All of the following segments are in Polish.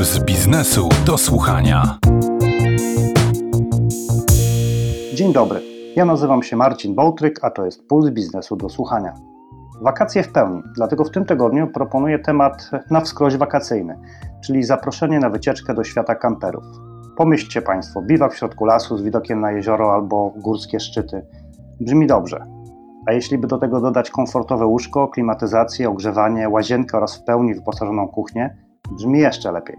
Puls biznesu do słuchania. Dzień dobry. Ja nazywam się Marcin Bołtryk, a to jest Puls biznesu do słuchania. Wakacje w pełni, dlatego w tym tygodniu proponuję temat na wskroś wakacyjny, czyli zaproszenie na wycieczkę do świata kamperów. Pomyślcie Państwo, biwak w środku lasu z widokiem na jezioro albo górskie szczyty. Brzmi dobrze. A jeśli by do tego dodać komfortowe łóżko, klimatyzację, ogrzewanie, łazienkę oraz w pełni wyposażoną kuchnię, brzmi jeszcze lepiej.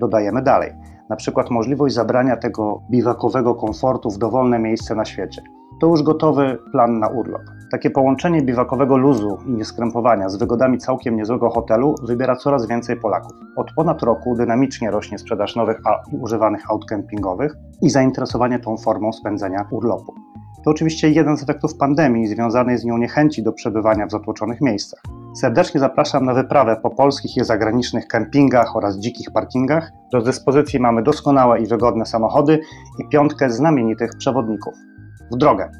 Dodajemy dalej, na przykład możliwość zabrania tego biwakowego komfortu w dowolne miejsce na świecie. To już gotowy plan na urlop. Takie połączenie biwakowego luzu i nieskrępowania z wygodami całkiem niezłego hotelu wybiera coraz więcej Polaków. Od ponad roku dynamicznie rośnie sprzedaż nowych i używanych aut kempingowych i zainteresowanie tą formą spędzenia urlopu. To oczywiście jeden z efektów pandemii związanej z nią niechęci do przebywania w zatłoczonych miejscach. Serdecznie zapraszam na wyprawę po polskich i zagranicznych kempingach oraz dzikich parkingach. Do dyspozycji mamy doskonałe i wygodne samochody i piątkę znamienitych przewodników. W drogę!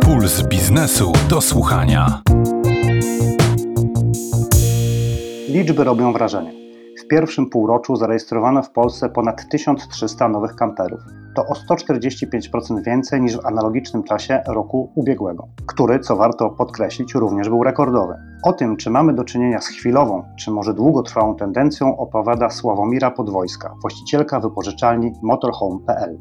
Puls biznesu do słuchania. Liczby robią wrażenie. W pierwszym półroczu zarejestrowano w Polsce ponad 1300 nowych kamperów. To o 145% więcej niż w analogicznym czasie roku ubiegłego, który, co warto podkreślić, również był rekordowy. O tym, czy mamy do czynienia z chwilową, czy może długotrwałą tendencją, opowiada Sławomira Podwojska, właścicielka wypożyczalni motorhome.pl.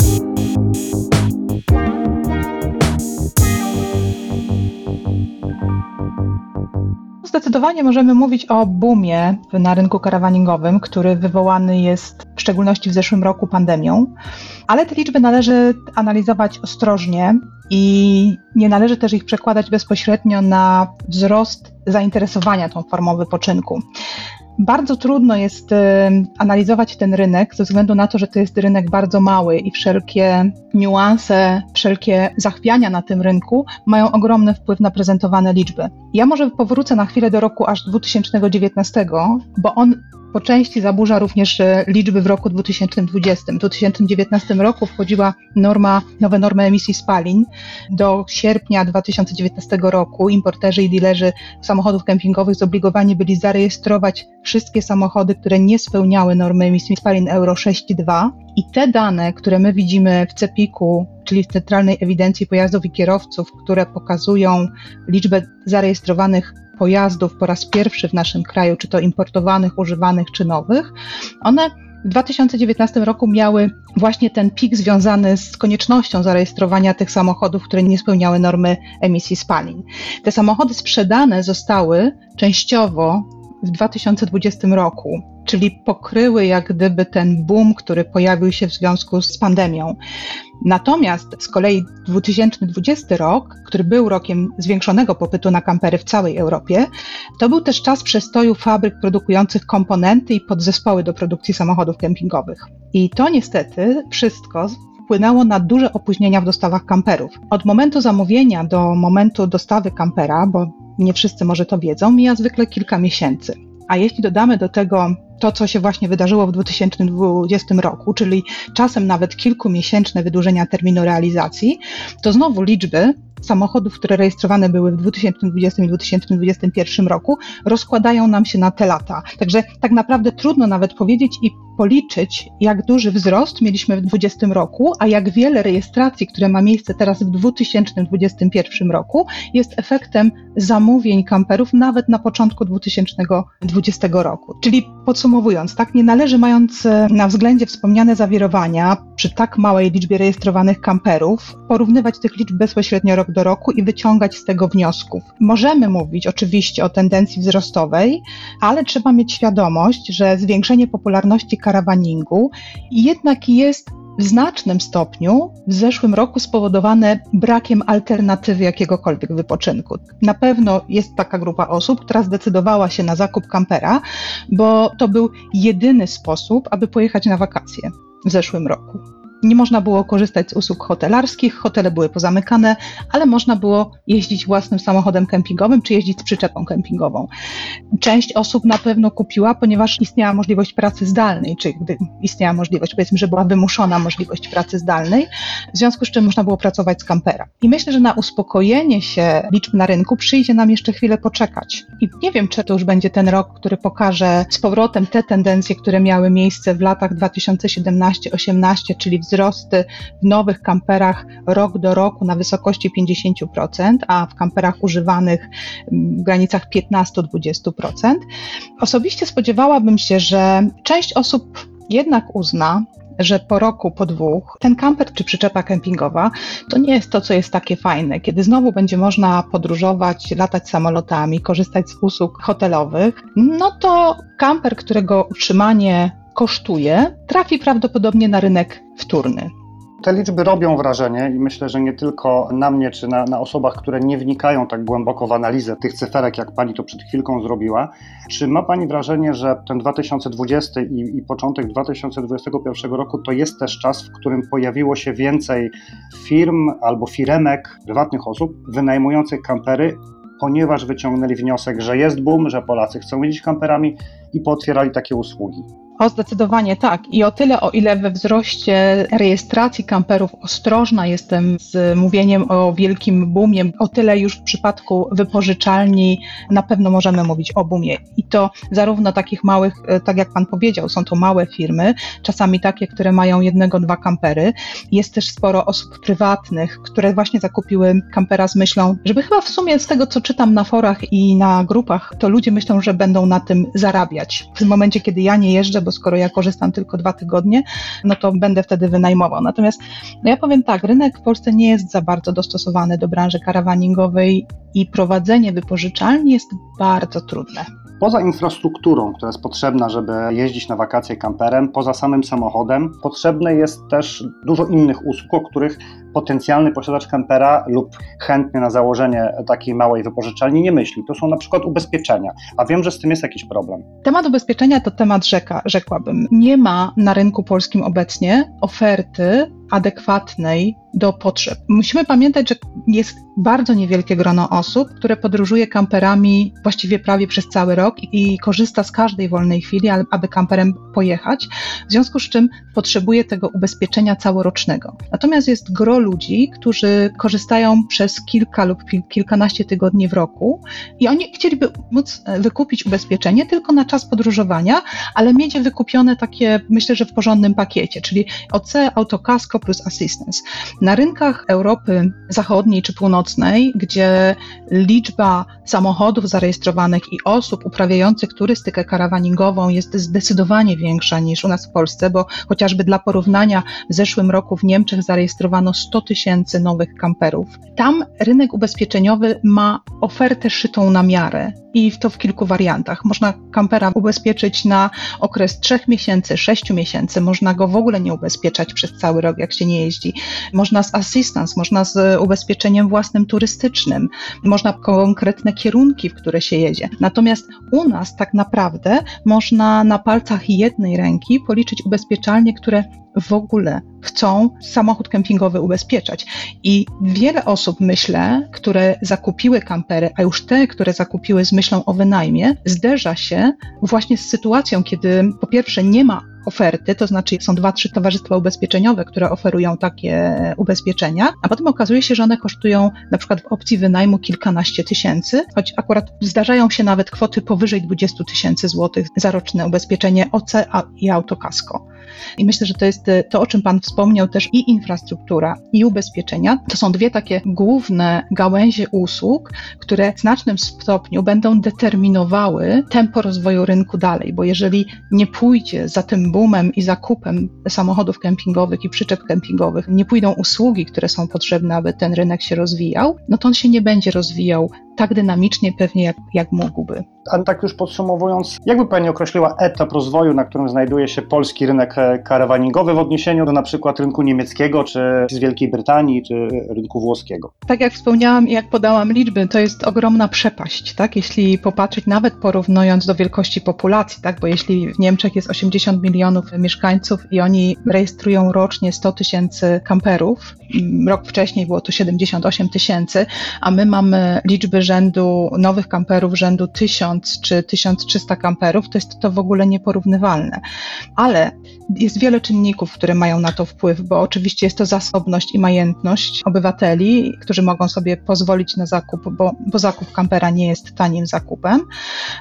Zdecydowanie możemy mówić o boomie na rynku karawaningowym, który wywołany jest w szczególności w zeszłym roku pandemią, ale te liczby należy analizować ostrożnie i nie należy też ich przekładać bezpośrednio na wzrost zainteresowania tą formą wypoczynku. Bardzo trudno jest y, analizować ten rynek ze względu na to, że to jest rynek bardzo mały i wszelkie niuanse, wszelkie zachwiania na tym rynku mają ogromny wpływ na prezentowane liczby. Ja może powrócę na chwilę do roku aż 2019, bo on po części zaburza również e, liczby w roku 2020. W 2019 roku wchodziła norma, nowe normy emisji spalin. Do sierpnia 2019 roku importerzy i dilerzy samochodów kempingowych zobligowani byli zarejestrować wszystkie samochody, które nie spełniały normy emisji spalin Euro 6.2 i te dane, które my widzimy w CEPIK-u, czyli w Centralnej Ewidencji Pojazdów i Kierowców, które pokazują liczbę zarejestrowanych pojazdów po raz pierwszy w naszym kraju, czy to importowanych, używanych, czy nowych, one w 2019 roku miały właśnie ten pik związany z koniecznością zarejestrowania tych samochodów, które nie spełniały normy emisji spalin. Te samochody sprzedane zostały częściowo w 2020 roku, czyli pokryły jak gdyby ten boom, który pojawił się w związku z pandemią. Natomiast z kolei 2020 rok, który był rokiem zwiększonego popytu na kampery w całej Europie, to był też czas przestoju fabryk produkujących komponenty i podzespoły do produkcji samochodów kempingowych. I to niestety wszystko wpłynęło na duże opóźnienia w dostawach kamperów. Od momentu zamówienia do momentu dostawy kampera, bo nie wszyscy może to wiedzą, mija zwykle kilka miesięcy. A jeśli dodamy do tego to, co się właśnie wydarzyło w 2020 roku, czyli czasem nawet kilkumiesięczne wydłużenia terminu realizacji, to znowu liczby samochodów, które rejestrowane były w 2020 i 2021 roku, rozkładają nam się na te lata. Także tak naprawdę trudno nawet powiedzieć i policzyć, jak duży wzrost mieliśmy w 2020 roku, a jak wiele rejestracji, które ma miejsce teraz w 2021 roku, jest efektem zamówień kamperów nawet na początku 2020 roku. Czyli podsumowując, tak nie należy mając e, na względzie wspomniane zawirowania przy tak małej liczbie rejestrowanych kamperów, porównywać tych liczb bezpośrednio rok do roku i wyciągać z tego wniosków. Możemy mówić oczywiście o tendencji wzrostowej, ale trzeba mieć świadomość, że zwiększenie popularności karawaningu jednak jest w znacznym stopniu w zeszłym roku spowodowane brakiem alternatywy jakiegokolwiek wypoczynku. Na pewno jest taka grupa osób, która zdecydowała się na zakup kampera, bo to był jedyny sposób, aby pojechać na wakacje w zeszłym roku. Nie można było korzystać z usług hotelarskich, hotele były pozamykane, ale można było jeździć własnym samochodem kempingowym czy jeździć z przyczepą kempingową. Część osób na pewno kupiła, ponieważ istniała możliwość pracy zdalnej, czy gdy istniała możliwość, powiedzmy, że była wymuszona możliwość pracy zdalnej, w związku z czym można było pracować z kampera. I myślę, że na uspokojenie się liczb na rynku przyjdzie nam jeszcze chwilę poczekać. I nie wiem, czy to już będzie ten rok, który pokaże z powrotem te tendencje, które miały miejsce w latach 2017-18, czyli wzrosty w nowych kamperach rok do roku na wysokości 50%, a w kamperach używanych w granicach 15-20%. Osobiście spodziewałabym się, że część osób jednak uzna, że po roku, po dwóch, ten kamper czy przyczepa kempingowa to nie jest to, co jest takie fajne. Kiedy znowu będzie można podróżować, latać samolotami, korzystać z usług hotelowych, no to kamper, którego utrzymanie kosztuje, trafi prawdopodobnie na rynek wtórny. Te liczby robią wrażenie i myślę, że nie tylko na mnie czy na, na, osobach, które nie wnikają tak głęboko w analizę tych cyferek, jak Pani to przed chwilką zrobiła. Czy ma Pani wrażenie, że ten 2020 i, i początek 2021 roku to jest też czas, w którym pojawiło się więcej firm albo firemek, prywatnych osób wynajmujących kampery, ponieważ wyciągnęli wniosek, że jest boom, że Polacy chcą jeździć kamperami i pootwierali takie usługi? O, zdecydowanie tak. I o tyle, o ile we wzroście rejestracji kamperów ostrożna jestem z mówieniem o wielkim boomie, o tyle już w przypadku wypożyczalni na pewno możemy mówić o boomie. I to zarówno takich małych, e, tak jak Pan powiedział, są to małe firmy, czasami takie, które mają jednego, dwa kampery. Jest też sporo osób prywatnych, które właśnie zakupiły kampera z myślą, żeby chyba w sumie z tego, co czytam na forach i na grupach, to ludzie myślą, że będą na tym zarabiać. W tym momencie, kiedy ja nie jeżdżę, bo skoro ja korzystam tylko dwa tygodnie, no to będę wtedy wynajmował. Natomiast no ja powiem tak, rynek w Polsce nie jest za bardzo dostosowany do branży karawaningowej i prowadzenie wypożyczalni jest bardzo trudne. Poza infrastrukturą, która jest potrzebna, żeby jeździć na wakacje kamperem, poza samym samochodem, potrzebne jest też dużo innych usług, o których potencjalny posiadacz kampera lub chętny na założenie takiej małej wypożyczalni nie myśli. To są na przykład ubezpieczenia, a wiem, że z tym jest jakiś problem. Temat ubezpieczenia to temat rzeka, rzekłabym. Nie ma na rynku polskim obecnie oferty adekwatnej do potrzeb. Musimy pamiętać, że jest bardzo niewielkie grono osób, które podróżuje kamperami właściwie prawie przez cały rok i korzysta z każdej wolnej chwili, aby kamperem pojechać, w związku z czym potrzebuje tego ubezpieczenia całorocznego. Natomiast jest gro ludzi, którzy korzystają przez kilka lub kilkanaście tygodni w roku i oni chcieliby móc e, wykupić ubezpieczenie tylko na czas podróżowania, ale mieć wykupione takie, myślę, że w porządnym pakiecie, czyli OC, autokasko plus assistance. Na rynkach Europy Zachodniej czy Północnej, gdzie liczba samochodów zarejestrowanych i osób uprawiających turystykę karawaningową jest zdecydowanie większa niż u nas w Polsce, bo chociażby dla porównania w zeszłym roku w Niemczech zarejestrowano 100 tysięcy nowych kamperów. Tam rynek ubezpieczeniowy ma ofertę szytą na miarę i to w kilku wariantach. Można kampera ubezpieczyć na okres 3 miesięcy, 6 miesięcy, można go w ogóle nie ubezpieczać przez cały rok, jak się nie jeździ. Można z assistance, można z ubezpieczeniem własnym turystycznym, można konkretne kierunki, w które się jedzie. Natomiast u nas tak naprawdę można na palcach jednej ręki policzyć ubezpieczalnie, które w ogóle chcą samochód kempingowy ubezpieczać. I wiele osób, myślę, które zakupiły kampery, a już te, które zakupiły z myślą o wynajmie, zderza się właśnie z sytuacją, kiedy po pierwsze nie ma oferty, to znaczy są dwa, trzy towarzystwa ubezpieczeniowe, które oferują takie ubezpieczenia, a potem okazuje się, że one kosztują na przykład w opcji wynajmu kilkanaście tysięcy, choć akurat zdarzają się nawet kwoty powyżej 20 tysięcy złotych za roczne ubezpieczenie OC i autokasko. I myślę, że to jest e, to, o czym Pan wspomniał, też i infrastruktura, i ubezpieczenia. To są dwie takie główne gałęzie usług, które w znacznym stopniu będą determinowały tempo rozwoju rynku dalej, bo jeżeli nie pójdzie za tym boomem i zakupem samochodów kempingowych i przyczep kempingowych, nie pójdą usługi, które są potrzebne, aby ten rynek się rozwijał, no to on się nie będzie rozwijał tak dynamicznie pewnie jak, jak mógłby. A tak już podsumowując, jakby Pani określiła etap rozwoju, na którym znajduje się polski rynek e, karawaningowy w odniesieniu do na przykład rynku niemieckiego, czy z Wielkiej Brytanii, czy rynku włoskiego? Tak jak wspomniałam i jak podałam liczby, to jest ogromna przepaść, tak? Jeśli popatrzeć nawet porównując do wielkości populacji, tak? Bo jeśli w Niemczech jest 80 milionów mieszkańców i oni rejestrują rocznie 100 tysięcy kamperów, rok wcześniej było to 78 tysięcy, a my mamy liczby rzędu nowych kamperów rzędu 1000 czy 1300 kamperów, to jest to w ogóle nieporównywalne. Ale jest wiele czynników, które mają na to wpływ, bo oczywiście jest to zasobność i majętność obywateli, którzy mogą sobie pozwolić na zakup, bo, bo zakup kampera nie jest tanim zakupem.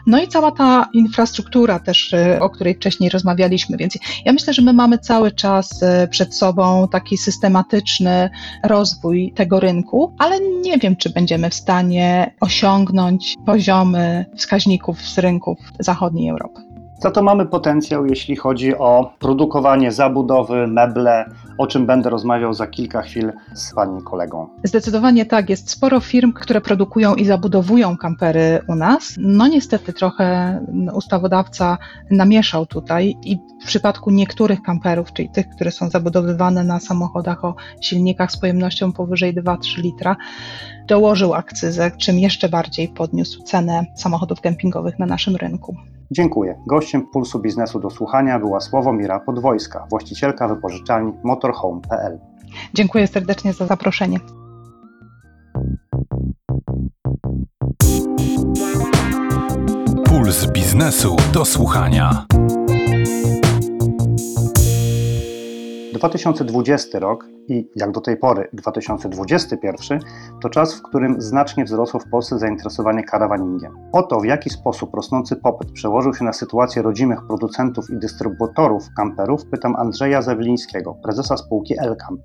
No i cała ta infrastruktura też, y, o której wcześniej rozmawialiśmy, więc ja myślę, że my mamy cały czas y, przed sobą taki systematyczny rozwój tego rynku, ale nie wiem, czy będziemy w stanie osiągnąć poziomy wskaźników z rynków zachodniej Europy. Za to mamy potencjał, jeśli chodzi o produkowanie zabudowy, meble, o czym będę rozmawiał za kilka chwil z Pani kolegą. Zdecydowanie tak, jest sporo firm, które produkują i zabudowują kampery u nas. No niestety trochę ustawodawca namieszał tutaj i w przypadku niektórych kamperów, czyli tych, które są zabudowywane na samochodach o silnikach z pojemnością powyżej 2-3 litra, dołożył akcyzę, czym jeszcze bardziej podniósł cenę samochodów kempingowych na naszym rynku. Dziękuję. Gościem Pulsu Biznesu do Słuchania była Sławomira Podwojska, właścicielka wypożyczalni motorhome.pl. Dziękuję serdecznie za zaproszenie. Puls Biznesu do Słuchania. 2020 rok i jak do tej pory 2021 to czas, w którym znacznie wzrosło w Polsce zainteresowanie karawaningiem. O to, w jaki sposób rosnący popyt przełożył się na sytuację rodzimych producentów i dystrybutorów kamperów, pytam Andrzeja Zawilińskiego, prezesa spółki Elkamp.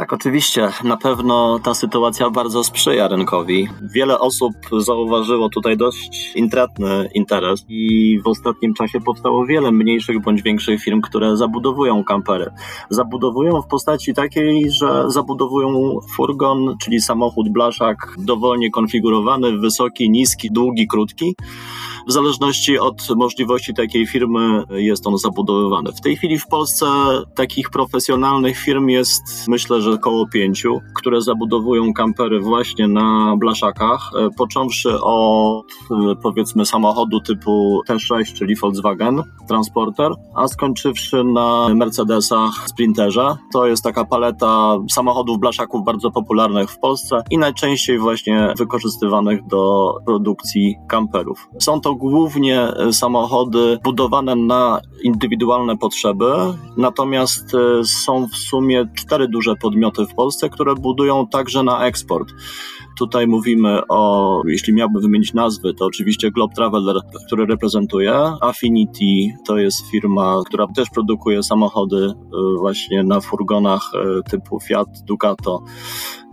Tak, oczywiście. Na pewno ta sytuacja bardzo sprzyja rynkowi. Wiele osób zauważyło tutaj dość intratny interes i w ostatnim czasie powstało wiele mniejszych bądź większych firm, które zabudowują kampery. Zabudowują w postaci takiej, że zabudowują furgon, czyli samochód blaszak dowolnie konfigurowany, wysoki, niski, długi, krótki. W zależności od możliwości takiej firmy jest on zabudowywany. W tej chwili w Polsce takich profesjonalnych firm jest, myślę, że około pięciu, które zabudowują kampery właśnie na blaszakach, e, począwszy od e, powiedzmy samochodu typu T6, czyli Volkswagen Transporter, a skończywszy na Mercedesach Sprinterze. To jest taka paleta samochodów blaszaków bardzo popularnych w Polsce i najczęściej właśnie wykorzystywanych do produkcji kamperów. Są to głównie e, samochody budowane na indywidualne potrzeby, natomiast są w sumie cztery duże podmioty w Polsce, które budują także na eksport. Tutaj mówimy o, jeśli miałbym wymienić nazwy, to oczywiście Globe Traveler, który reprezentuję. Affinity to jest firma, która też produkuje samochody właśnie na furgonach typu Fiat, Ducato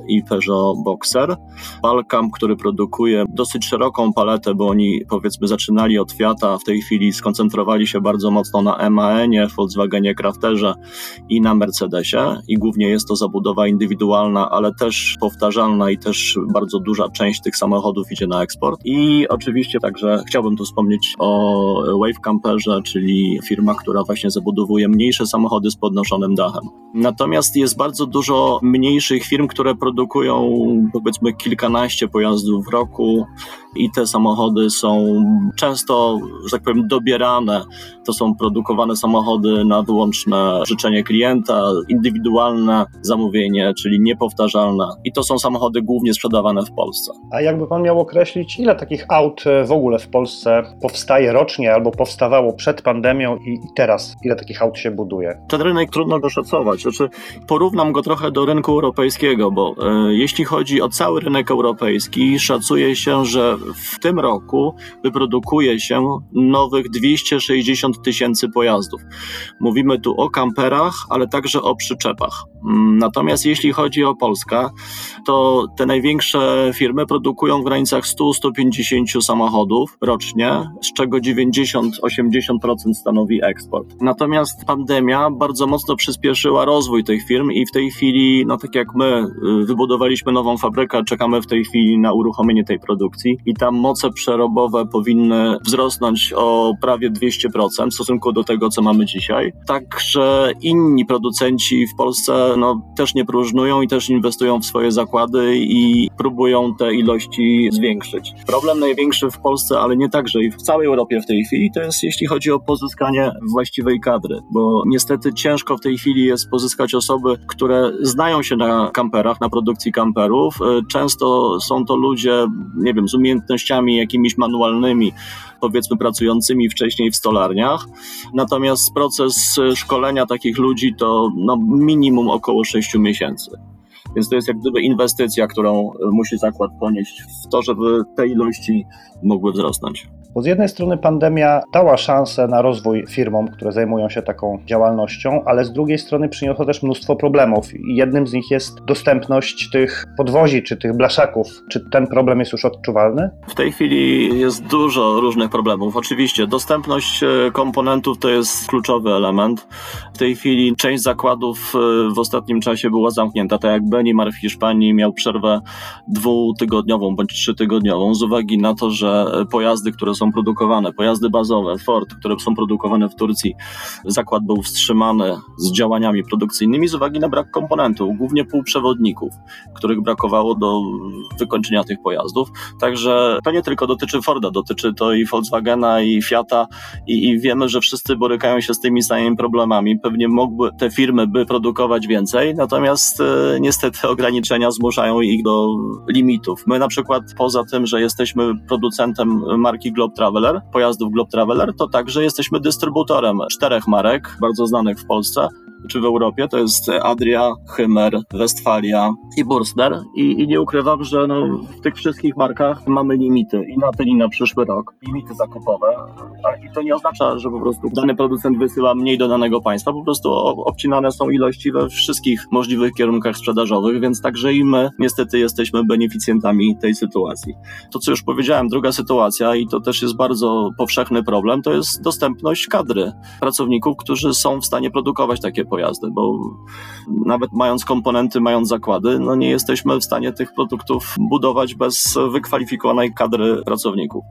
i Peugeot Boxer. Balkam, który produkuje dosyć szeroką paletę, bo oni powiedzmy zaczynali od Fiata, w tej chwili skoncentrowali się bardzo mocno na MAN-ie, Volkswagenie Crafterze i na Mercedesie i głównie jest to zabudowa indywidualna, ale też powtarzalna i też bardzo duża część tych samochodów idzie na eksport. I oczywiście także chciałbym tu wspomnieć o Wave Camperze, czyli firma, która właśnie zabudowuje mniejsze samochody z podnoszonym dachem. Natomiast jest bardzo dużo mniejszych firm, które produkują powiedzmy kilkanaście pojazdów w roku i te samochody są często, że tak powiem, dobierane. To są produkowane samochody na wyłączne życzenie klienta, indywidualne zamówienie, czyli niepowtarzalne. I to są samochody głównie sprzedawane w Polsce. A jakby pan miał określić, ile takich aut w ogóle w Polsce powstaje rocznie albo powstawało przed pandemią i teraz, ile takich aut się buduje? Ten rynek trudno go szacować. Znaczy, porównam go trochę do rynku europejskiego, bo e, jeśli chodzi o cały rynek europejski, szacuje się, że w tym roku wyprodukuje się nowych 260 tysięcy pojazdów. Mówimy tu o kamperach, ale także o przyczepach. Mm, natomiast jeśli chodzi o Polskę, to te największe firmy produkują w granicach 100-150 samochodów rocznie, z czego 90-80% stanowi eksport. Natomiast pandemia bardzo mocno przyspieszyła rozwój tych firm i w tej chwili, no tak jak my y, wybudowaliśmy nową fabrykę, czekamy w tej chwili na uruchomienie tej produkcji i tam moce przerobowe powinny wzrosnąć o prawie 200% w stosunku do tego, co mamy dzisiaj. Także inni producenci w Polsce no, też nie próżnują i też inwestują w swoje zakłady i próbują te ilości zwiększyć. Problem największy w Polsce, ale nie także i w całej Europie w tej chwili, to jest jeśli chodzi o pozyskanie właściwej kadry, bo niestety ciężko w tej chwili jest pozyskać osoby, które znają się na kamperach, na produkcji kamperów. Y, Często są to ludzie, nie wiem, z umiejętnościami jakimiś manualnymi, powiedzmy pracującymi wcześniej w stolarniach. Natomiast proces y, szkolenia takich ludzi to no, minimum około 6 miesięcy. Więc to jest jak gdyby inwestycja, którą y, musi zakład ponieść w to, żeby te ilości mogły wzrosnąć. Bo z jednej strony pandemia dała szansę na rozwój firmom, które zajmują się taką działalnością, ale z drugiej strony przyniosła też mnóstwo problemów. I jednym z nich jest dostępność tych podwozi czy tych blaszaków. Czy ten problem jest już odczuwalny? W tej chwili jest dużo różnych problemów. Oczywiście dostępność e, komponentów to jest kluczowy element. W tej chwili część zakładów e, w ostatnim czasie była zamknięta, tak jak Benimar w Hiszpanii miał przerwę dwutygodniową bądź trzytygodniową z uwagi na to, że pojazdy, które są produkowane, pojazdy bazowe, Ford, które są produkowane w Turcji, zakład był wstrzymany z działaniami produkcyjnymi z uwagi na brak komponentów, głównie półprzewodników, których brakowało do wykończenia tych pojazdów. Także to nie tylko dotyczy Forda, dotyczy to i Volkswagena, i Fiata, i, i wiemy, że wszyscy borykają się z tymi samymi problemami. Pewnie mogły te firmy by produkować więcej, natomiast e, niestety ograniczenia zmuszają ich do limitów. My na przykład poza tym, że jesteśmy producentem marki Globe Traveler, pojazdów Globe Traveler, to także jesteśmy dystrybutorem czterech marek, bardzo znanych w Polsce, czy w Europie, to jest Adria, Hymer, Westfalia i Burster I, i nie ukrywam, że no, w tych wszystkich markach mamy limity i na ten i na przyszły rok, limity zakupowe i to nie oznacza, że po prostu dany producent wysyła mniej do danego państwa, po prostu obcinane są ilości we wszystkich możliwych kierunkach sprzedażowych, więc także i my niestety jesteśmy beneficjentami tej sytuacji. To, co już powiedziałem, druga sytuacja i to też jest bardzo powszechny problem, to jest dostępność kadry pracowników, którzy są w stanie produkować takie pojazdy, bo nawet mając komponenty, mając zakłady, no nie jesteśmy w stanie tych produktów budować bez wykwalifikowanej kadry pracowników.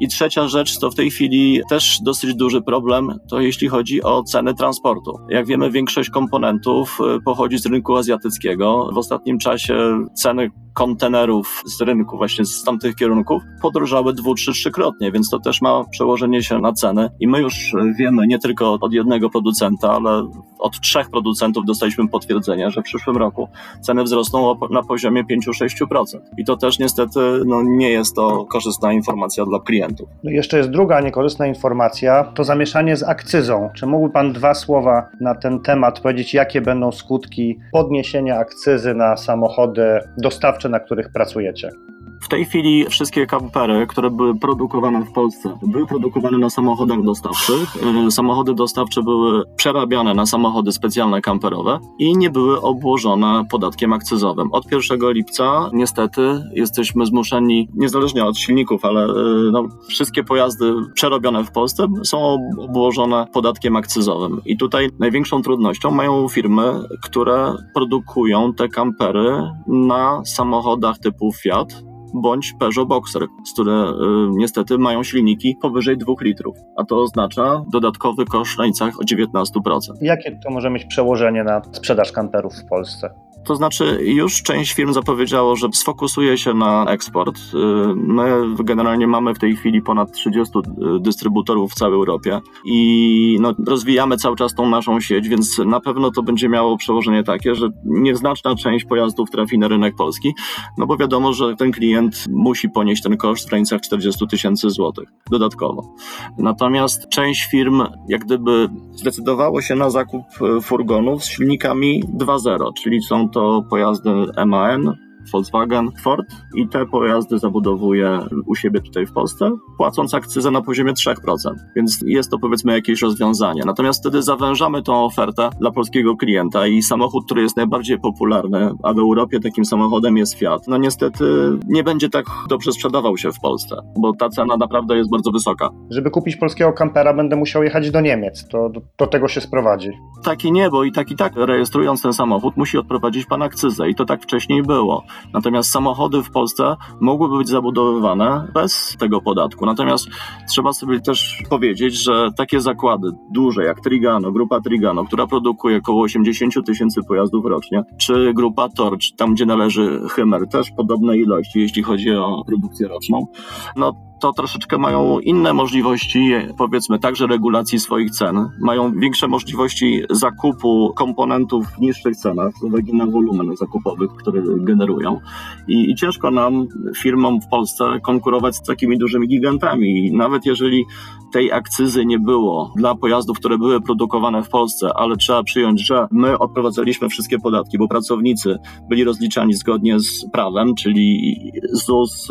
I trzecia rzecz to w tej chwili też dosyć duży problem, to jeśli chodzi o ceny transportu. Jak wiemy, większość komponentów y, pochodzi z rynku azjatyckiego. W ostatnim czasie ceny kontenerów z rynku, właśnie z tamtych kierunków, podrożały dwu, trzy, trzykrotnie, więc to też ma przełożenie się na ceny. I my już wiemy nie tylko od jednego producenta, ale od trzech producentów dostaliśmy potwierdzenie, że w przyszłym roku ceny wzrosną na poziomie 5-6%. I to też niestety no, nie jest to korzystna informacja dla klientów. No jeszcze jest druga niekorzystna informacja, to zamieszanie z akcyzą. Czy mógłby Pan dwa słowa na ten temat powiedzieć, jakie będą skutki podniesienia akcyzy na samochody dostawcze, na których pracujecie? W tej chwili wszystkie kampery, które były produkowane w Polsce, były produkowane na samochodach dostawczych. Yy, Samochody dostawcze były przerabiane na samochody specjalne kamperowe i nie były obłożone podatkiem akcyzowym. Od 1 lipca niestety jesteśmy zmuszeni, niezależnie od silników, ale yy, no, wszystkie pojazdy przerobione w Polsce są ob- obłożone podatkiem akcyzowym. I tutaj największą trudnością mają firmy, które produkują te kampery na samochodach typu Fiat, bądź Peugeot Boxer, z które y, niestety mają silniki powyżej 2 litrów, a to oznacza dodatkowy koszt w granicach o 19%. Jakie to może mieć przełożenie na sprzedaż kamperów w Polsce? To znaczy, już część firm zapowiedziało, że sfokusuje się na eksport. Y, My generalnie mamy w tej chwili ponad 30 dystrybutorów w całej Europie i no, rozwijamy cały czas tą naszą sieć, więc na pewno to będzie miało przełożenie takie, że nieznaczna część pojazdów trafi na rynek polski, no bo wiadomo, że ten klient musi ponieść ten koszt w granicach 40 tysięcy złotych dodatkowo. Natomiast część firm jak gdyby zdecydowało się na zakup e, furgonów z silnikami 2.0, czyli są to pojazdy MAN, Volkswagen, Ford i te pojazdy zabudowuje u siebie tutaj w Polsce, płacąc akcyzę na poziomie 3%. Więc jest to powiedzmy jakieś rozwiązanie. Natomiast wtedy zawężamy tą ofertę dla polskiego klienta i samochód, który jest najbardziej popularny, a w Europie takim samochodem jest Fiat, no niestety nie będzie tak dobrze sprzedawał się w Polsce, bo ta cena naprawdę jest bardzo wysoka. Żeby kupić polskiego kampera, będę musiał jechać do Niemiec. To do, do tego się sprowadzi. Tak i nie, bo i tak i tak rejestrując ten samochód musi odprowadzić pan akcyzę i to tak wcześniej było. Natomiast samochody w Polsce mogłyby być zabudowywane bez tego podatku. Natomiast trzeba sobie też powiedzieć, że takie zakłady duże jak Trigano, grupa Trigano, która produkuje około 80 tysięcy pojazdów rocznie, czy grupa Torch, tam gdzie należy Hymer, też podobne ilości, jeśli chodzi o produkcję roczną, no to troszeczkę mają inne możliwości, powiedzmy także regulacji swoich cen. Mają większe możliwości zakupu komponentów w niższych cenach z uwagi na wolumen zakupowy, który generują. I, I, ciężko nam, firmom w Polsce, konkurować z takimi dużymi gigantami. I nawet jeżeli tej akcyzy nie było dla pojazdów, które były produkowane w Polsce, ale trzeba przyjąć, że my odprowadzaliśmy wszystkie podatki, bo pracownicy byli rozliczani zgodnie z prawem, czyli ZUS,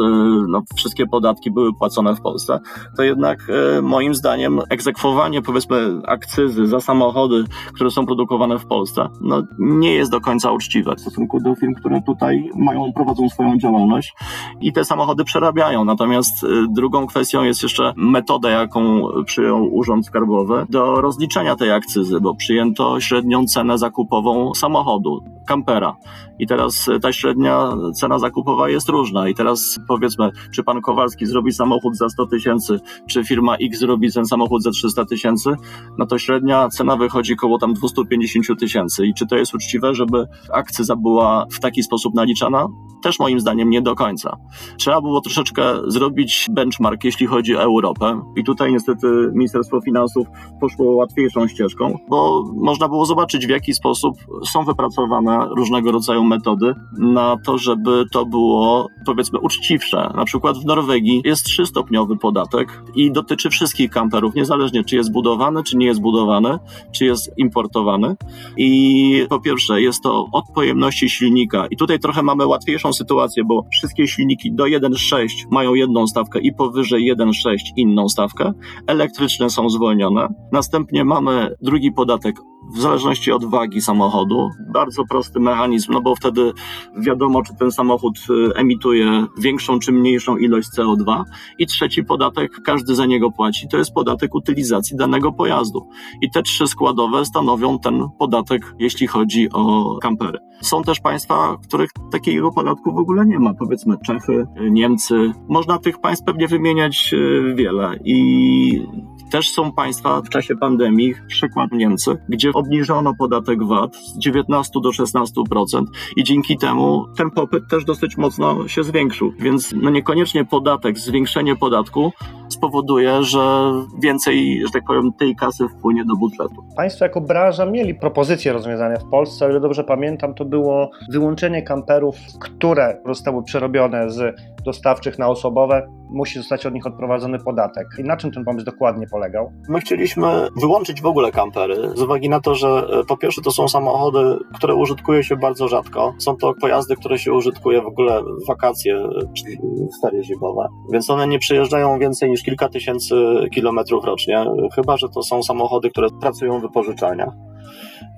no, wszystkie podatki były płacone w Polsce, to jednak e, moim zdaniem egzekwowanie powiedzmy akcyzy za samochody, które są produkowane w Polsce, no nie jest do końca uczciwe w stosunku do firm, które tutaj mają, prowadzą swoją działalność i te samochody przerabiają. Natomiast e, drugą kwestią jest jeszcze metoda, jaką przyjął Urząd Skarbowy do rozliczenia tej akcyzy, bo przyjęto średnią cenę zakupową samochodu, kampera. I teraz e, ta średnia cena zakupowa jest różna. I teraz powiedzmy, czy pan Kowalski zrobi samochód za 100 tysięcy, czy firma X zrobi ten samochód za 300 tysięcy, no to średnia cena wychodzi koło tam 250 tysięcy. I czy to jest uczciwe, żeby akcyza była w taki sposób naliczana? Też moim zdaniem nie do końca. Trzeba było troszeczkę zrobić benchmark, jeśli chodzi o Europę. I tutaj niestety Ministerstwo Finansów poszło łatwiejszą ścieżką, bo można było zobaczyć, w jaki sposób są wypracowane różnego rodzaju metody na to, żeby to było powiedzmy uczciwsze. Na przykład w Norwegii jest trzystopniowy podatek i dotyczy wszystkich kamperów, niezależnie czy jest budowany, czy nie jest budowany, czy jest importowany. I po pierwsze jest to od pojemności silnika i tutaj trochę mamy łatwiejszą sytuację, bo wszystkie silniki do 1.6 mają jedną stawkę i powyżej 1.6 inną stawkę. Elektryczne są zwolnione. Następnie mamy drugi podatek w zależności od wagi samochodu. Bardzo prosty mechanizm, no bo wtedy wiadomo, czy ten samochód y, emituje większą czy mniejszą ilość CO2. I trzeci podatek, każdy za niego płaci, to jest podatek utylizacji danego pojazdu. I te trzy składowe stanowią ten podatek, jeśli chodzi o kampery. Są też państwa, w których takiego podatku w ogóle nie ma, powiedzmy Czechy, Niemcy. Można tych państw pewnie wymieniać y, wiele. I też są państwa w czasie pandemii, przykład Niemcy, gdzie obniżono podatek VAT z 19 do 16% i dzięki temu ten popyt też dosyć mocno się zwiększył. Więc no niekoniecznie podatek, zwiększenie podatku spowoduje, że więcej, że tak powiem, tej kasy wpłynie do budżetu. Państwo jako branża mieli propozycje rozwiązania w Polsce, o ile dobrze pamiętam, to było wyłączenie kamperów, które zostały przerobione z dostawczych na osobowe, musi zostać od nich odprowadzony podatek. I na czym ten pomysł dokładnie polegał? My chcieliśmy wyłączyć w ogóle kampery, z uwagi na to, że e, po pierwsze to są samochody, które użytkuje się bardzo rzadko. Są to pojazdy, które się użytkuje w ogóle w wakacje, czyli w ferie zimowe. Więc one nie przejeżdżają więcej niż kilka tysięcy kilometrów rocznie, chyba że to są samochody, które pracują w wypożyczalniach.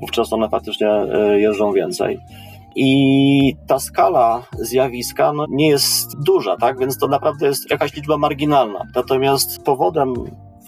Wówczas one faktycznie e, jeżdżą więcej. I ta skala zjawiska no, nie jest duża, tak? Więc to naprawdę jest jakaś liczba marginalna. Natomiast powodem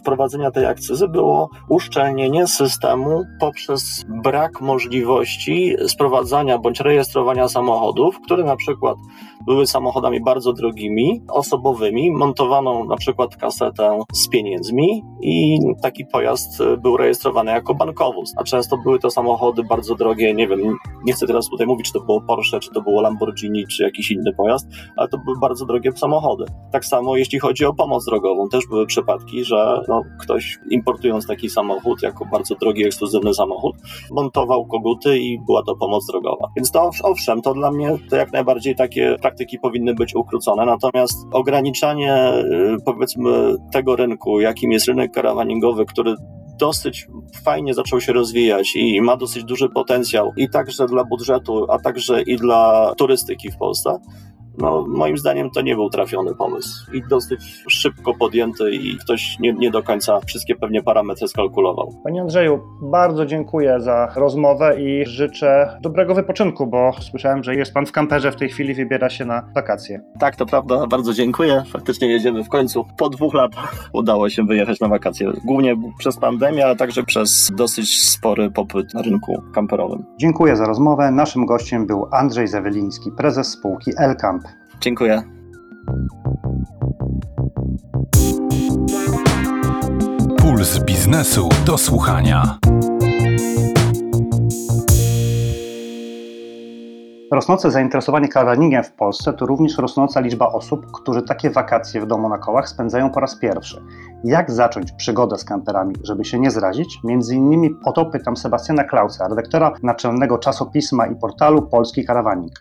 wprowadzenia tej akcyzy było uszczelnienie systemu poprzez brak możliwości sprowadzania bądź rejestrowania samochodów, które na przykład były samochodami bardzo drogimi, osobowymi, montowano na przykład kasetę z pieniędzmi i taki pojazd był rejestrowany jako bankowóz. A często były to samochody bardzo drogie, nie wiem, nie chcę teraz tutaj mówić, czy to było Porsche, czy to było Lamborghini, czy jakiś inny pojazd, ale to były bardzo drogie samochody. Tak samo jeśli chodzi o pomoc drogową, też były przypadki, że no, ktoś importując taki samochód jako bardzo drogi, ekskluzywny samochód, montował koguty i była to pomoc drogowa. Więc to owszem, to dla mnie to jak najbardziej takie praktyki powinny być ukrócone, natomiast ograniczanie y, powiedzmy tego rynku, jakim jest rynek karawaningowy, który dosyć fajnie zaczął się rozwijać i ma dosyć duży potencjał i także dla budżetu, a także i dla turystyki w Polsce, no moim zdaniem to nie był trafiony pomysł i dosyć szybko podjęty i ktoś nie, nie do końca wszystkie pewnie parametry skalkulował. Panie Andrzeju, bardzo dziękuję za rozmowę i życzę dobrego wypoczynku, bo słyszałem, że jest Pan w kamperze w tej chwili, wybiera się na wakacje. Tak, to prawda, bardzo dziękuję. Faktycznie jedziemy w końcu. Po dwóch latach udało się wyjechać na wakacje. Głównie przez pandemię, ale także przez dosyć spory popyt na rynku kamperowym. Dziękuję za rozmowę. Naszym gościem był Andrzej Zaweliński, prezes spółki Elcamp. Dziękuję. Puls biznesu do słuchania. Rosnące zainteresowanie karawanningiem w Polsce to również rosnąca liczba osób, którzy takie wakacje w domu na kołach spędzają po raz pierwszy. Jak zacząć przygodę z kamperami, żeby się nie zrazić? Między innymi o to pytam Sebastiana Klausa, redaktora naczelnego czasopisma i portalu Polski Karawaning.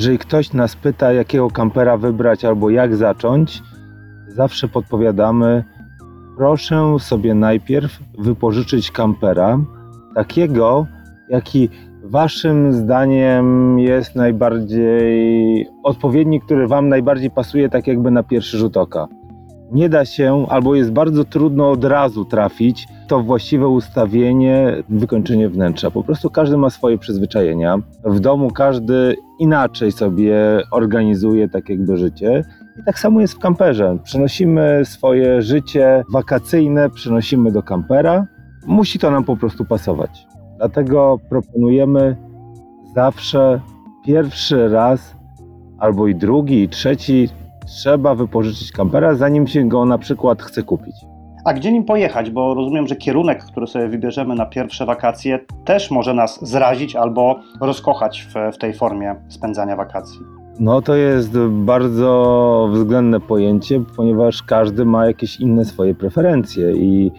Jeżeli ktoś nas pyta, jakiego kampera wybrać albo jak zacząć, zawsze podpowiadamy, proszę sobie najpierw wypożyczyć kampera, takiego, jaki waszym zdaniem jest najbardziej odpowiedni, który wam najbardziej pasuje, tak jakby na pierwszy rzut oka. Nie da się, albo jest bardzo trudno od razu trafić to właściwe ustawienie, wykończenie wnętrza. Po prostu każdy ma swoje przyzwyczajenia. W domu każdy inaczej sobie organizuje tak jakby życie. I tak samo jest w kamperze. Przenosimy swoje życie wakacyjne, przenosimy do kampera. Musi to nam po prostu pasować. Dlatego proponujemy zawsze pierwszy raz, albo i drugi, i trzeci, trzeba wypożyczyć kampera, zanim się go na przykład chce kupić. A gdzie nim pojechać? Bo rozumiem, że kierunek, który sobie wybierzemy na pierwsze wakacje, też może nas zrazić albo rozkochać w, w tej formie spędzania wakacji. No to jest bardzo względne pojęcie, ponieważ każdy ma jakieś inne swoje preferencje i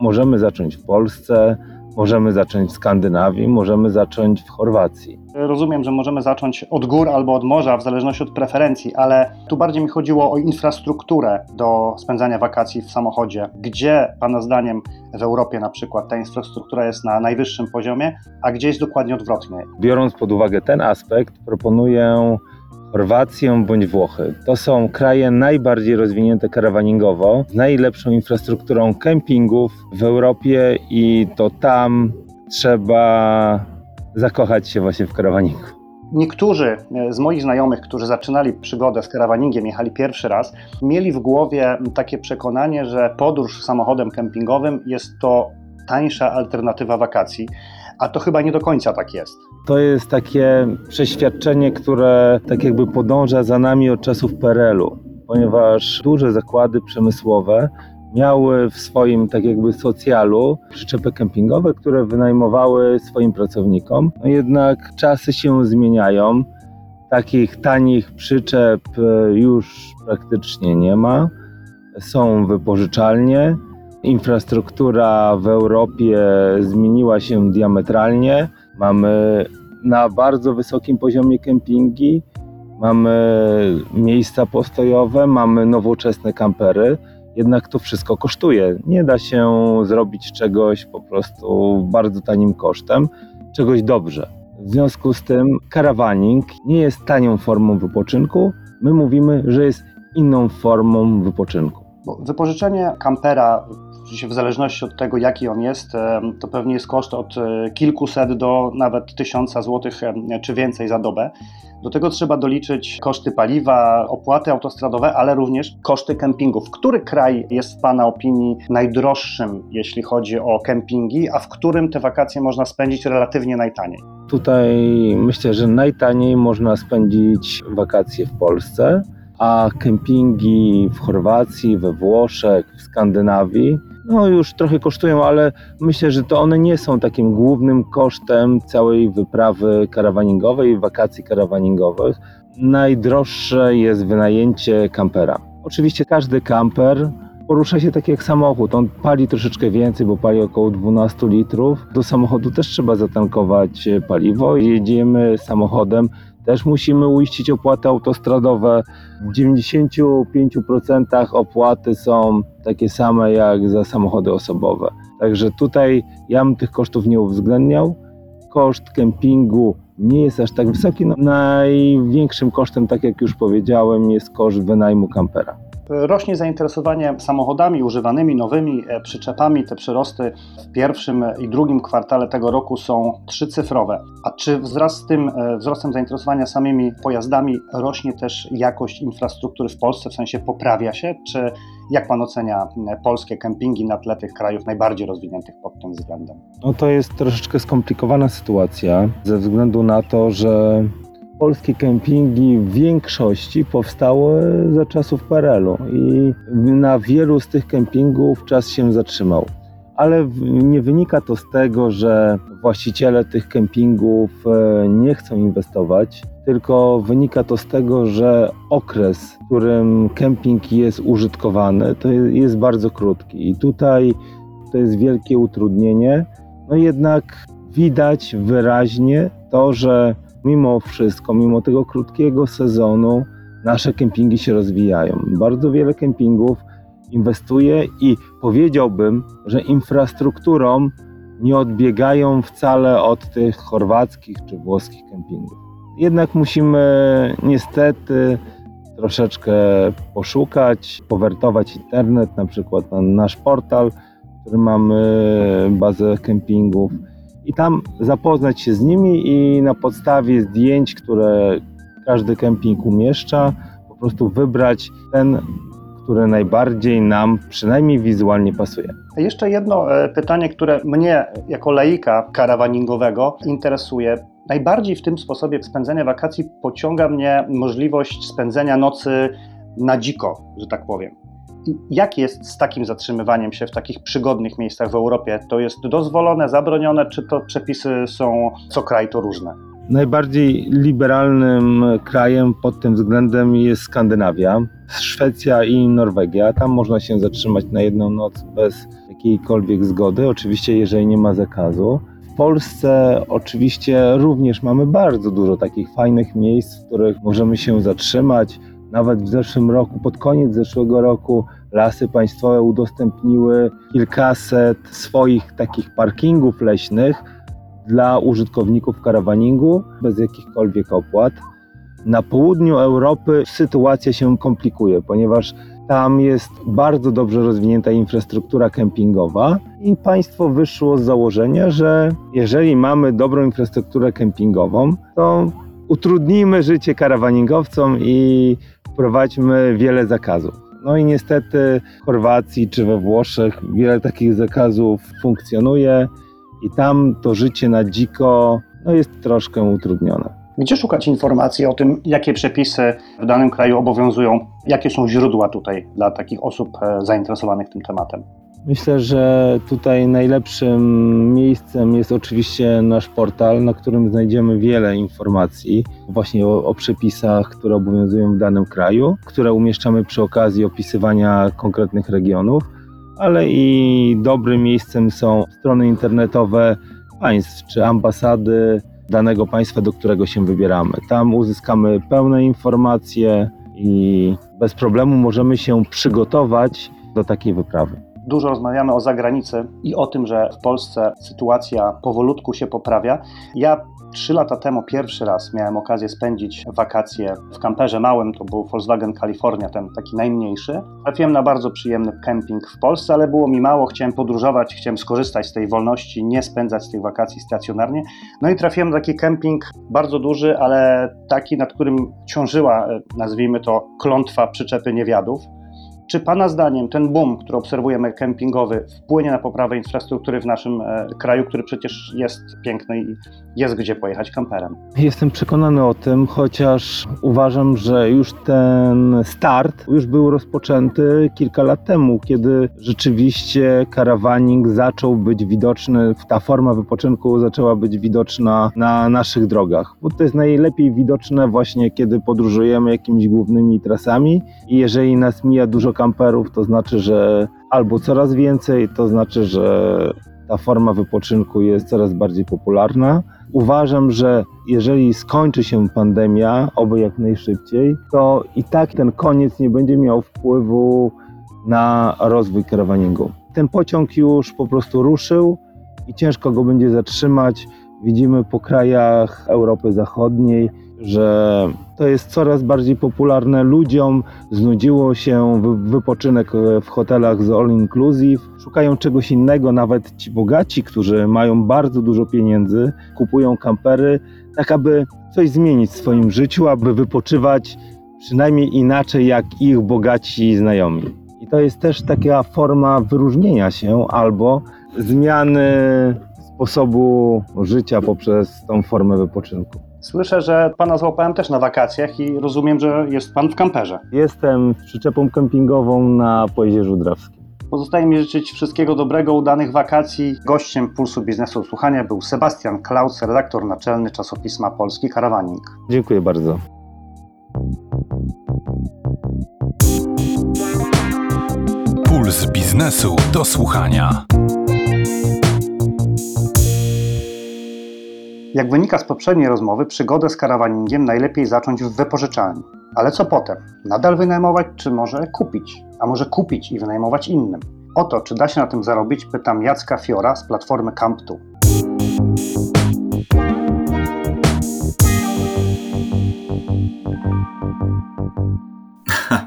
możemy zacząć w Polsce, możemy zacząć w Skandynawii, możemy zacząć w Chorwacji. Rozumiem, że możemy zacząć od gór albo od morza, w zależności od preferencji, ale tu bardziej mi chodziło o infrastrukturę do spędzania wakacji w samochodzie. Gdzie, Pana zdaniem, w Europie na przykład ta infrastruktura jest na najwyższym poziomie, a gdzie jest dokładnie odwrotnie? Biorąc pod uwagę ten aspekt, proponuję Chorwację bądź Włochy. To są kraje najbardziej rozwinięte karawaningowo, z najlepszą infrastrukturą kempingów w Europie i to tam trzeba zakochać się właśnie w karawaningu. Niektórzy e, z moich znajomych, którzy zaczynali przygodę z karawaningiem, jechali pierwszy raz, mieli w głowie takie przekonanie, że podróż samochodem kempingowym jest to tańsza alternatywa wakacji, a to chyba nie do końca tak jest. To jest takie przeświadczenie, które tak jakby podąża za nami od czasów PRL-u, ponieważ duże zakłady przemysłowe miały w swoim tak jakby socjalu przyczepy kempingowe, które wynajmowały swoim pracownikom. No jednak czasy się zmieniają. Takich tanich przyczep e, już praktycznie nie ma. Są wypożyczalnie. Infrastruktura w Europie zmieniła się diametralnie. Mamy na bardzo wysokim poziomie kempingi, mamy miejsca postojowe, mamy nowoczesne kampery. Jednak to wszystko kosztuje. Nie da się zrobić czegoś po prostu bardzo tanim kosztem, czegoś dobrze. W związku z tym karawaning nie jest tanią formą wypoczynku. My mówimy, że jest inną formą wypoczynku. Wypożyczenie kampera, w zależności od tego, jaki on jest, to pewnie jest koszt od e, kilkuset do nawet tysiąca złotych czy więcej za dobę. Do tego trzeba doliczyć koszty paliwa, opłaty autostradowe, ale również koszty kempingów. Który kraj jest w Pana opinii najdroższym, jeśli chodzi o kempingi, a w którym te wakacje można spędzić relatywnie najtaniej? Tutaj myślę, że najtaniej można spędzić wakacje w Polsce, a kempingi w Chorwacji, we Włoszech, w Skandynawii no już trochę kosztują, ale myślę, że to one nie są takim głównym kosztem całej wyprawy karawaningowej, wakacji karawaningowych. Najdroższe jest wynajęcie kampera. Oczywiście każdy kamper porusza się tak jak samochód. On pali troszeczkę więcej, bo pali około 12 litrów. Do samochodu też trzeba zatankować paliwo. Jedziemy samochodem też musimy uiścić opłaty autostradowe. W 95% opłaty są takie same jak za samochody osobowe. Także tutaj ja bym tych kosztów nie uwzględniał. Koszt kempingu nie jest aż tak wysoki. No, największym kosztem, tak jak już powiedziałem, jest koszt wynajmu kampera. Rośnie zainteresowanie samochodami używanymi, nowymi e, przyczepami. Te przyrosty w pierwszym i drugim kwartale tego roku są trzycyfrowe. A czy wraz z tym e, wzrostem zainteresowania samymi pojazdami rośnie też jakość infrastruktury w Polsce, w sensie poprawia się? Czy jak Pan ocenia polskie kempingi na tle tych krajów najbardziej rozwiniętych pod tym względem? No to jest troszeczkę skomplikowana sytuacja ze względu na to, że polskie kempingi w większości powstały za czasów PRL-u i na wielu z tych kempingów czas się zatrzymał. Ale nie wynika to z tego, że właściciele tych kempingów e, nie chcą inwestować, tylko wynika to z tego, że okres, w którym kemping jest użytkowany, to je- jest bardzo krótki. I tutaj to jest wielkie utrudnienie. No jednak widać wyraźnie to, że mimo wszystko, mimo tego krótkiego sezonu, nasze kempingi się rozwijają. Bardzo wiele kempingów inwestuje i powiedziałbym, że infrastrukturą nie odbiegają wcale od tych chorwackich czy włoskich kempingów. Jednak musimy niestety troszeczkę poszukać, powertować internet, na przykład na nasz portal, który mamy bazę kempingów i tam zapoznać się z nimi i na podstawie zdjęć, które każdy kemping umieszcza, po prostu wybrać ten, który najbardziej nam przynajmniej wizualnie pasuje. Jeszcze jedno e, pytanie, które mnie jako laika karawaningowego interesuje. Najbardziej w tym sposobie spędzenia wakacji pociąga mnie możliwość spędzenia nocy na dziko, że tak powiem. Jak jest z takim zatrzymywaniem się w takich przygodnych miejscach w Europie? To jest dozwolone, zabronione, czy to przepisy są co kraj to różne? Najbardziej liberalnym krajem pod tym względem jest Skandynawia, Szwecja i Norwegia. Tam można się zatrzymać na jedną noc bez jakiejkolwiek zgody, oczywiście jeżeli nie ma zakazu. W Polsce oczywiście również mamy bardzo dużo takich fajnych miejsc, w których możemy się zatrzymać. Nawet w zeszłym roku, pod koniec zeszłego roku, lasy państwowe udostępniły kilkaset swoich takich parkingów leśnych dla użytkowników karawaningu bez jakichkolwiek opłat. Na południu Europy sytuacja się komplikuje, ponieważ tam jest bardzo dobrze rozwinięta infrastruktura kempingowa i państwo wyszło z założenia, że jeżeli mamy dobrą infrastrukturę kempingową, to utrudnijmy życie karawaningowcom i wprowadźmy wiele zakazów. No i niestety w Chorwacji czy we Włoszech wiele takich zakazów funkcjonuje i tam to życie na dziko no, jest troszkę utrudnione. Gdzie szukać informacji o tym, jakie przepisy w danym kraju obowiązują? Jakie są źródła tutaj dla takich osób e, zainteresowanych tym tematem? Myślę, że tutaj najlepszym miejscem jest oczywiście nasz portal, na którym znajdziemy wiele informacji właśnie o, o przepisach, które obowiązują w danym kraju, które umieszczamy przy okazji opisywania konkretnych regionów, ale i dobrym miejscem są strony internetowe państw czy ambasady danego państwa, do którego się wybieramy. Tam uzyskamy pełne informacje i bez problemu możemy się przygotować do takiej wyprawy. Dużo rozmawiamy o zagranicy i o tym, że w Polsce sytuacja powolutku się poprawia. Ja trzy lata temu pierwszy raz miałem okazję spędzić wakacje w kamperze małym, to był Volkswagen California, ten taki najmniejszy. Trafiłem na bardzo przyjemny kemping w Polsce, ale było mi mało, chciałem podróżować, chciałem skorzystać z tej wolności, nie spędzać tych wakacji stacjonarnie. No i trafiłem na taki kemping bardzo duży, ale taki, nad którym ciążyła, e, nazwijmy to, klątwa przyczepy niewiadów. Czy Pana zdaniem ten boom, który obserwujemy kempingowy, wpłynie na poprawę infrastruktury w naszym e, kraju, który przecież jest piękny i jest gdzie pojechać kamperem? Jestem przekonany o tym, chociaż uważam, że już ten start już był rozpoczęty kilka lat temu, kiedy rzeczywiście karawaning zaczął być widoczny, ta forma wypoczynku zaczęła być widoczna na naszych drogach. Bo to jest najlepiej widoczne właśnie, kiedy podróżujemy jakimiś głównymi trasami i jeżeli nas mija dużo kamperów, to znaczy, że albo coraz więcej, to znaczy, że ta forma wypoczynku jest coraz bardziej popularna. Uważam, że jeżeli skończy się pandemia, oby jak najszybciej, to i tak ten koniec nie będzie miał wpływu na rozwój karawaningu. Ten pociąg już po prostu ruszył i ciężko go będzie zatrzymać. Widzimy po krajach Europy Zachodniej, że to jest coraz bardziej popularne ludziom. Znudziło się wy- wypoczynek w hotelach z all inclusive. Szukają czegoś innego, nawet ci bogaci, którzy mają bardzo dużo pieniędzy, kupują kampery, tak aby coś zmienić w swoim życiu, aby wypoczywać przynajmniej inaczej jak ich bogaci znajomi. I to jest też taka forma wyróżnienia się albo zmiany sposobu życia poprzez tą formę wypoczynku. Słyszę, że pana złapałem też na wakacjach i rozumiem, że jest pan w kamperze. Jestem przyczepą kempingową na Pojezierzu Drawskim. Pozostaje mi życzyć wszystkiego dobrego, udanych wakacji. Gościem Pulsu Biznesu Słuchania był Sebastian Klaus, redaktor naczelny czasopisma Polski Karawaning. Dziękuję bardzo. Puls biznesu do słuchania. Jak wynika z poprzedniej rozmowy, przygodę z karawaningiem najlepiej zacząć w wypożyczalni. Ale co potem? Nadal wynajmować, czy może kupić? A może kupić i wynajmować innym? O to, czy da się na tym zarobić, pytam Jacka Fiora z platformy Camp2.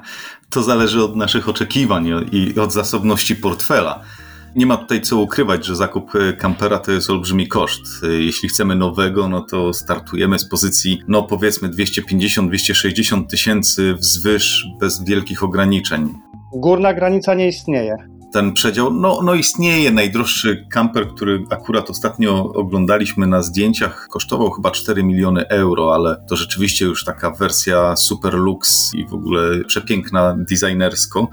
To zależy od naszych oczekiwań i od zasobności portfela. Nie ma tutaj co ukrywać, że zakup e, kampera to jest olbrzymi koszt. E, Jeśli chcemy nowego, no to startujemy z pozycji, no powiedzmy 250-260 tysięcy wzwyż bez wielkich ograniczeń. Górna granica nie istnieje. Ten przedział, no, no istnieje. Najdroższy kamper, który akurat ostatnio oglądaliśmy na zdjęciach, kosztował chyba 4 miliony euro, ale to rzeczywiście już taka wersja super lux i w ogóle przepiękna designersko.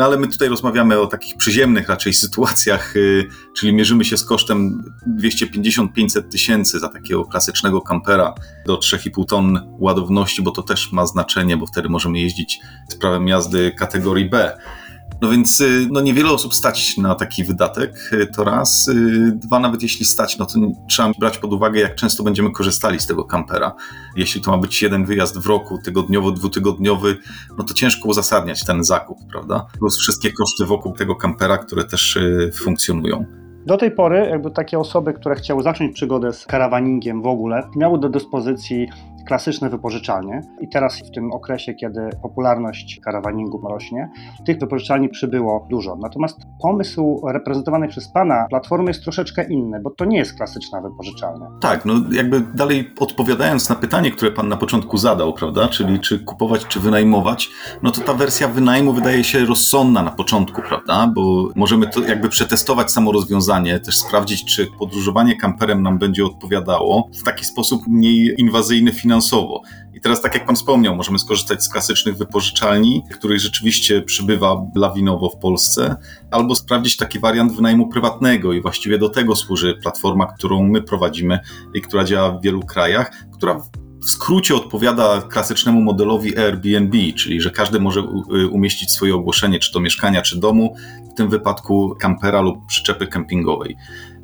No ale my tutaj rozmawiamy o takich przyziemnych raczej sytuacjach, y, czyli mierzymy się z kosztem 250-500 tysięcy za takiego klasycznego kampera do 3,5 ton ładowności, bo to też ma znaczenie, bo wtedy możemy jeździć z prawem jazdy kategorii B. No więc y, no niewiele osób stać na taki wydatek, y, to raz. Y, Dwa, nawet jeśli stać, no to trzeba brać pod uwagę, jak często będziemy korzystali z tego kampera. Jeśli to ma być jeden wyjazd w roku, tygodniowo, dwutygodniowy, no to ciężko uzasadniać ten zakup, prawda? Plus wszystkie koszty wokół tego kampera, które też funkcjonują. Do tej pory jakby takie osoby, które chciały zacząć przygodę z karawaningiem w ogóle, miały do dyspozycji klasyczne wypożyczalnie i teraz w tym okresie, kiedy popularność karawaningu rośnie, tych wypożyczalni przybyło dużo. Natomiast pomysł reprezentowany przez Pana platformy jest troszeczkę inny, bo to nie jest klasyczna wypożyczalnia. Tak, no jakby dalej odpowiadając na pytanie, które pan na początku zadał, prawda, czyli czy kupować, czy wynajmować, no to ta wersja wynajmu wydaje się rozsądna na początku, prawda, bo możemy to jakby przetestować samo rozwiązanie, też sprawdzić, czy podróżowanie kamperem nam będzie odpowiadało w taki sposób mniej inwazyjny finansowo. I teraz, tak jak Pan wspomniał, możemy skorzystać z klasycznych wypożyczalni, których rzeczywiście przybywa lawinowo w Polsce, albo sprawdzić taki wariant wynajmu prywatnego i właściwie do tego służy platforma, którą my prowadzimy i która działa w wielu krajach, która w skrócie odpowiada klasycznemu modelowi Airbnb, czyli że każdy może y, umieścić swoje ogłoszenie, czy to mieszkania, czy domu, w tym wypadku kampera lub przyczepy kempingowej.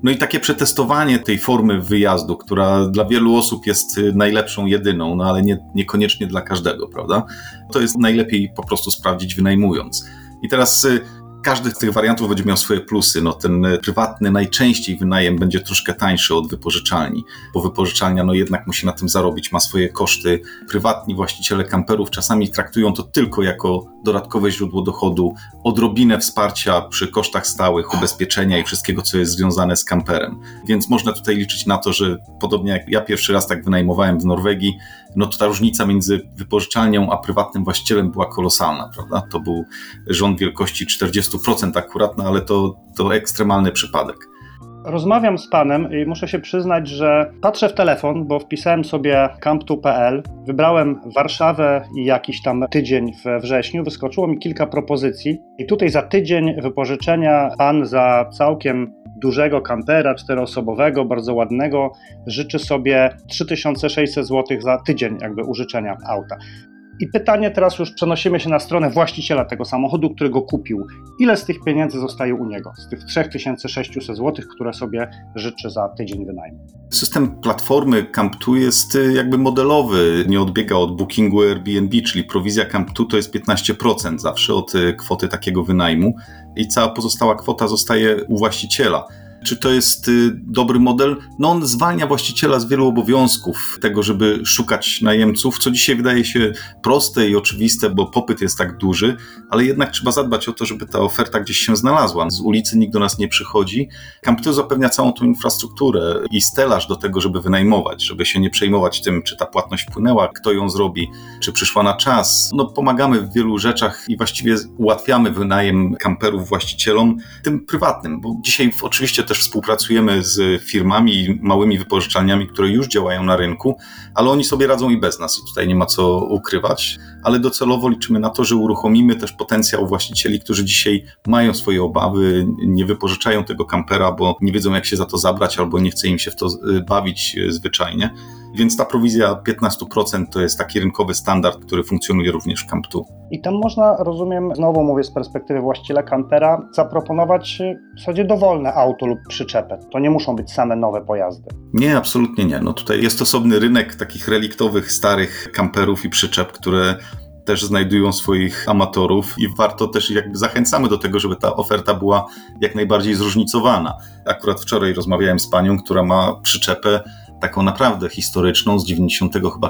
No i takie przetestowanie tej formy wyjazdu, która dla wielu osób jest y, najlepszą, jedyną, no ale nie, niekoniecznie dla każdego, prawda? To jest najlepiej po prostu sprawdzić wynajmując. I teraz y, każdy z tych wariantów będzie miał swoje plusy. No, ten y, prywatny najczęściej wynajem będzie troszkę tańszy od wypożyczalni, bo wypożyczalnia no, jednak musi na tym zarobić, ma swoje koszty. Prywatni właściciele kamperów czasami traktują to tylko jako dodatkowe źródło dochodu, odrobinę wsparcia przy kosztach stałych, ubezpieczenia i wszystkiego, co jest związane z kamperem. Więc można tutaj liczyć na to, że podobnie jak ja pierwszy raz tak wynajmowałem w Norwegii, no to ta różnica między wypożyczalnią a prywatnym właścicielem była kolosalna, prawda? To był rząd wielkości 40% akurat, no ale to, to ekstremalny przypadek. Rozmawiam z panem i muszę się przyznać, że patrzę w telefon, bo wpisałem sobie camp2.pl, wybrałem Warszawę i jakiś tam tydzień we wrześniu, wyskoczyło mi kilka propozycji i tutaj za tydzień wypożyczenia pan za całkiem dużego kampera czteroosobowego, bardzo ładnego, życzy sobie 3600 zł za tydzień jakby użyczenia auta. I pytanie teraz już przenosimy się na stronę właściciela tego samochodu, który go kupił. Ile z tych pieniędzy zostaje u niego? Z tych 3600 zł, które sobie życzy za tydzień wynajmu. System platformy Camp2 jest y, jakby modelowy, nie odbiega od bookingu Airbnb, czyli prowizja Camp2 to jest 15% zawsze od y, kwoty takiego wynajmu i cała pozostała kwota zostaje u właściciela. Czy to jest y, dobry model? No on zwalnia właściciela z wielu obowiązków, tego, żeby szukać najemców, co dzisiaj wydaje się proste i oczywiste, bo popyt jest tak duży, ale jednak trzeba zadbać o to, żeby ta oferta gdzieś się znalazła. Z ulicy nikt do nas nie przychodzi. Camp2 zapewnia całą tą infrastrukturę i stelaż do tego, żeby wynajmować, żeby się nie przejmować tym, czy ta płatność wpłynęła, kto ją zrobi, czy przyszła na czas. No pomagamy w wielu rzeczach i właściwie ułatwiamy wynajem kamperów właścicielom, tym prywatnym, bo dzisiaj oczywiście też współpracujemy z firmami, małymi wypożyczalniami, które już działają na rynku, ale oni sobie radzą i bez nas i tutaj nie ma co ukrywać, ale docelowo liczymy na to, że uruchomimy też potencjał właścicieli, którzy dzisiaj mają swoje obawy, nie wypożyczają tego kampera, bo nie wiedzą jak się za to zabrać albo nie chce im się w to y, bawić y, zwyczajnie. Więc ta prowizja 15% to jest taki rynkowy standard, który funkcjonuje również w Camp2. I tam można, rozumiem, znowu mówię z perspektywy właściciela kampera, zaproponować w zasadzie dowolne auto lub przyczepę. To nie muszą być same nowe pojazdy. Nie, absolutnie nie. No tutaj jest osobny rynek takich reliktowych, starych kamperów i przyczep, które też znajdują swoich amatorów i warto też jakby zachęcamy do tego, żeby ta oferta była jak najbardziej zróżnicowana. Akurat wczoraj rozmawiałem z panią, która ma przyczepę taką naprawdę historyczną z 90 chyba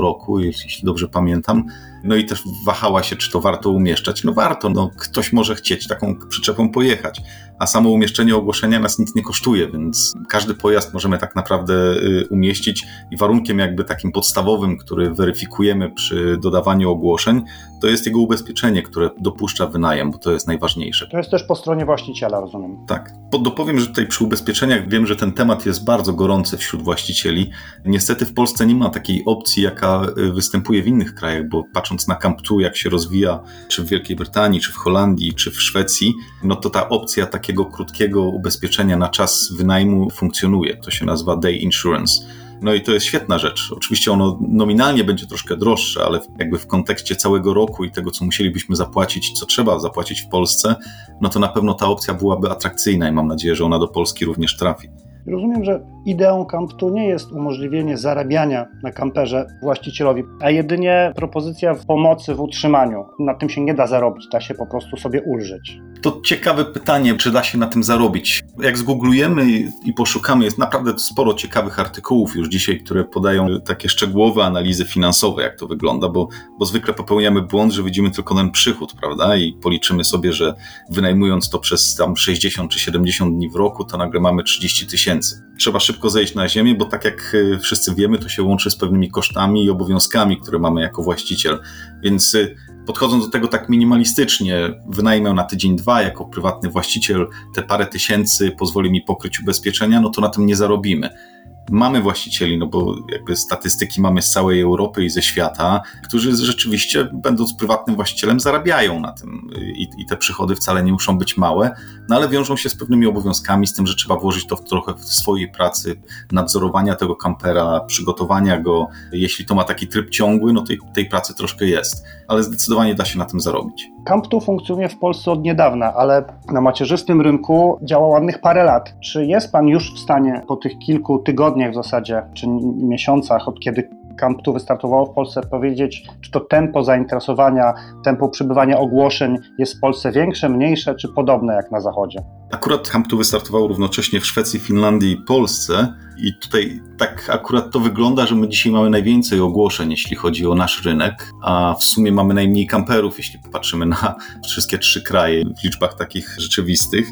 roku, jeśli dobrze pamiętam. No i też wahała się, czy to warto umieszczać. No warto, no ktoś może chcieć taką przyczepą pojechać, a samo umieszczenie ogłoszenia nas nic nie kosztuje, więc każdy pojazd możemy tak naprawdę y, umieścić i warunkiem jakby takim podstawowym, który weryfikujemy przy dodawaniu ogłoszeń, to jest jego ubezpieczenie, które dopuszcza wynajem, bo to jest najważniejsze. To jest też po stronie właściciela, rozumiem. Tak. Dopowiem, że tutaj przy ubezpieczeniach wiem, że ten temat jest bardzo gorący wśród właścicieli. Niestety w Polsce nie ma takiej opcji, jaka y, występuje w innych krajach, bo patrząc na Camp2, jak się rozwija, czy w Wielkiej Brytanii, czy w Holandii, czy w Szwecji, no to ta opcja takiego krótkiego ubezpieczenia na czas wynajmu funkcjonuje. To się nazywa day insurance. No i to jest świetna rzecz. Oczywiście ono nominalnie będzie troszkę droższe, ale jakby w kontekście całego roku i tego, co musielibyśmy zapłacić, co trzeba zapłacić w Polsce, no to na pewno ta opcja byłaby atrakcyjna i mam nadzieję, że ona do Polski również trafi. Rozumiem, że ideą Camp2 nie jest umożliwienie zarabiania na kamperze właścicielowi, a jedynie propozycja pomocy w utrzymaniu. Na tym się nie da zarobić, da się po prostu sobie ulżyć. To ciekawe pytanie, czy da się na tym zarobić. Jak zgooglujemy i poszukamy, jest naprawdę sporo ciekawych artykułów już dzisiaj, które podają takie szczegółowe analizy finansowe, jak to wygląda, bo, bo zwykle popełniamy błąd, że widzimy tylko ten przychód, prawda? I policzymy sobie, że wynajmując to przez tam 60 czy 70 dni w roku, to nagle mamy 30 tysięcy. Trzeba szybko zejść na ziemię, bo tak jak wszyscy wiemy, to się łączy z pewnymi kosztami i obowiązkami, które mamy jako właściciel. Więc podchodząc do tego tak minimalistycznie, wynajmę na tydzień, dwa jako prywatny właściciel, te parę tysięcy pozwoli mi pokryć ubezpieczenia, no to na tym nie zarobimy. Mamy właścicieli, no bo jakby statystyki mamy z całej Europy i ze świata, którzy rzeczywiście, będąc prywatnym właścicielem, zarabiają na tym i, i te przychody wcale nie muszą być małe, no ale wiążą się z pewnymi obowiązkami, z tym, że trzeba włożyć to w trochę w swojej pracy, nadzorowania tego kampera, przygotowania go. Jeśli to ma taki tryb ciągły, no tej, tej pracy troszkę jest, ale zdecydowanie da się na tym zarobić. Camp2 funkcjonuje w Polsce od niedawna, ale na macierzystym rynku działa ładnych parę lat. Czy jest Pan już w stanie po tych kilku tygodniach w zasadzie, czy miesiącach, od kiedy Camp2 wystartowało w Polsce, powiedzieć, czy to tempo zainteresowania, tempo przybywania ogłoszeń jest w Polsce większe, mniejsze, czy podobne jak na Zachodzie? Akurat Camp2 wystartowało równocześnie w Szwecji, Finlandii i Polsce i tutaj tak akurat to wygląda, że my dzisiaj mamy najwięcej ogłoszeń, jeśli chodzi o nasz rynek, a w sumie mamy najmniej kamperów, jeśli popatrzymy na wszystkie trzy kraje w liczbach takich rzeczywistych.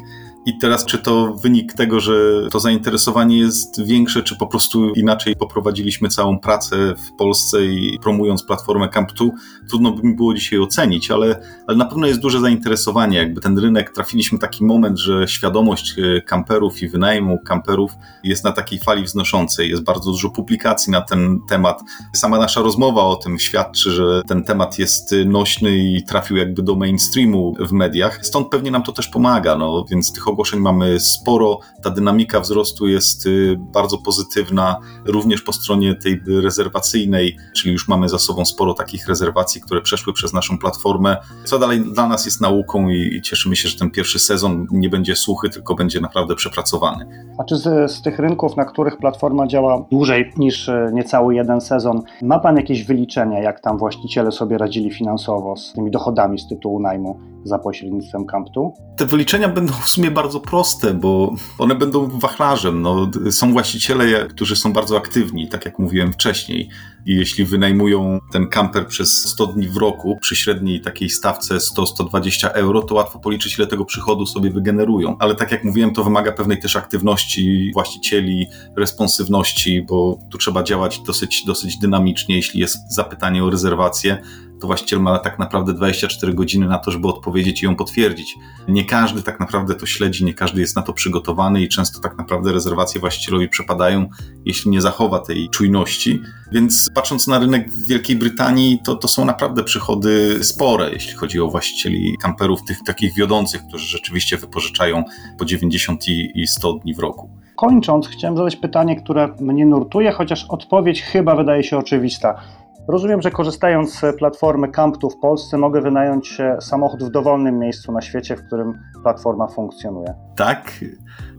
I teraz, czy to wynik tego, że to zainteresowanie jest większe, czy po prostu inaczej poprowadziliśmy całą pracę w Polsce i promując platformę Camp2, trudno by mi było dzisiaj ocenić, ale, ale na pewno jest duże zainteresowanie. Jakby ten rynek, trafiliśmy taki moment, że świadomość kamperów i wynajmu kamperów jest na takiej fali wznoszącej. Jest bardzo dużo publikacji na ten temat. Sama nasza rozmowa o tym świadczy, że ten temat jest nośny i trafił jakby do mainstreamu w mediach. Stąd pewnie nam to też pomaga, no więc tych ogłoszeń mamy sporo, ta dynamika wzrostu jest y, bardzo pozytywna, również po stronie tej rezerwacyjnej, czyli już mamy za sobą sporo takich rezerwacji, które przeszły przez naszą platformę, co dalej dla nas jest nauką i, cieszymy się, że ten pierwszy sezon nie będzie suchy, tylko będzie naprawdę przepracowany. A czy z, z tych rynków, na których platforma działa dłużej niż e, niecały jeden sezon, ma Pan jakieś wyliczenia, jak tam właściciele sobie radzili finansowo z tymi dochodami z tytułu najmu za pośrednictwem Camptu? Te wyliczenia będą w sumie bardzo proste, bo one będą wachlarzem. No, są właściciele, którzy są bardzo aktywni, tak jak mówiłem wcześniej. I jeśli wynajmują ten kamper przez 100 dni w roku przy średniej takiej stawce 100-120 euro, to łatwo policzyć, ile tego przychodu sobie wygenerują. Ale tak jak mówiłem, to wymaga pewnej też aktywności właścicieli, responsywności, bo tu trzeba działać dosyć, dosyć dynamicznie, jeśli jest zapytanie o rezerwację to właściciel ma tak naprawdę 24 godziny na to, żeby odpowiedzieć i ją potwierdzić. Nie każdy tak naprawdę to śledzi, nie każdy jest na to przygotowany i często tak naprawdę rezerwacje właścicielowi przepadają, jeśli nie zachowa tej czujności. Więc patrząc na rynek Wielkiej Brytanii, to, to są naprawdę przychody spore, jeśli chodzi o właścicieli kamperów, tych takich wiodących, którzy rzeczywiście wypożyczają po 90 i 100 dni w roku. Kończąc, chciałem zadać pytanie, które mnie nurtuje, chociaż odpowiedź chyba wydaje się oczywista. Rozumiem, że korzystając z platformy Camptu w Polsce mogę wynająć samochód w dowolnym miejscu na świecie, w którym platforma funkcjonuje. Tak,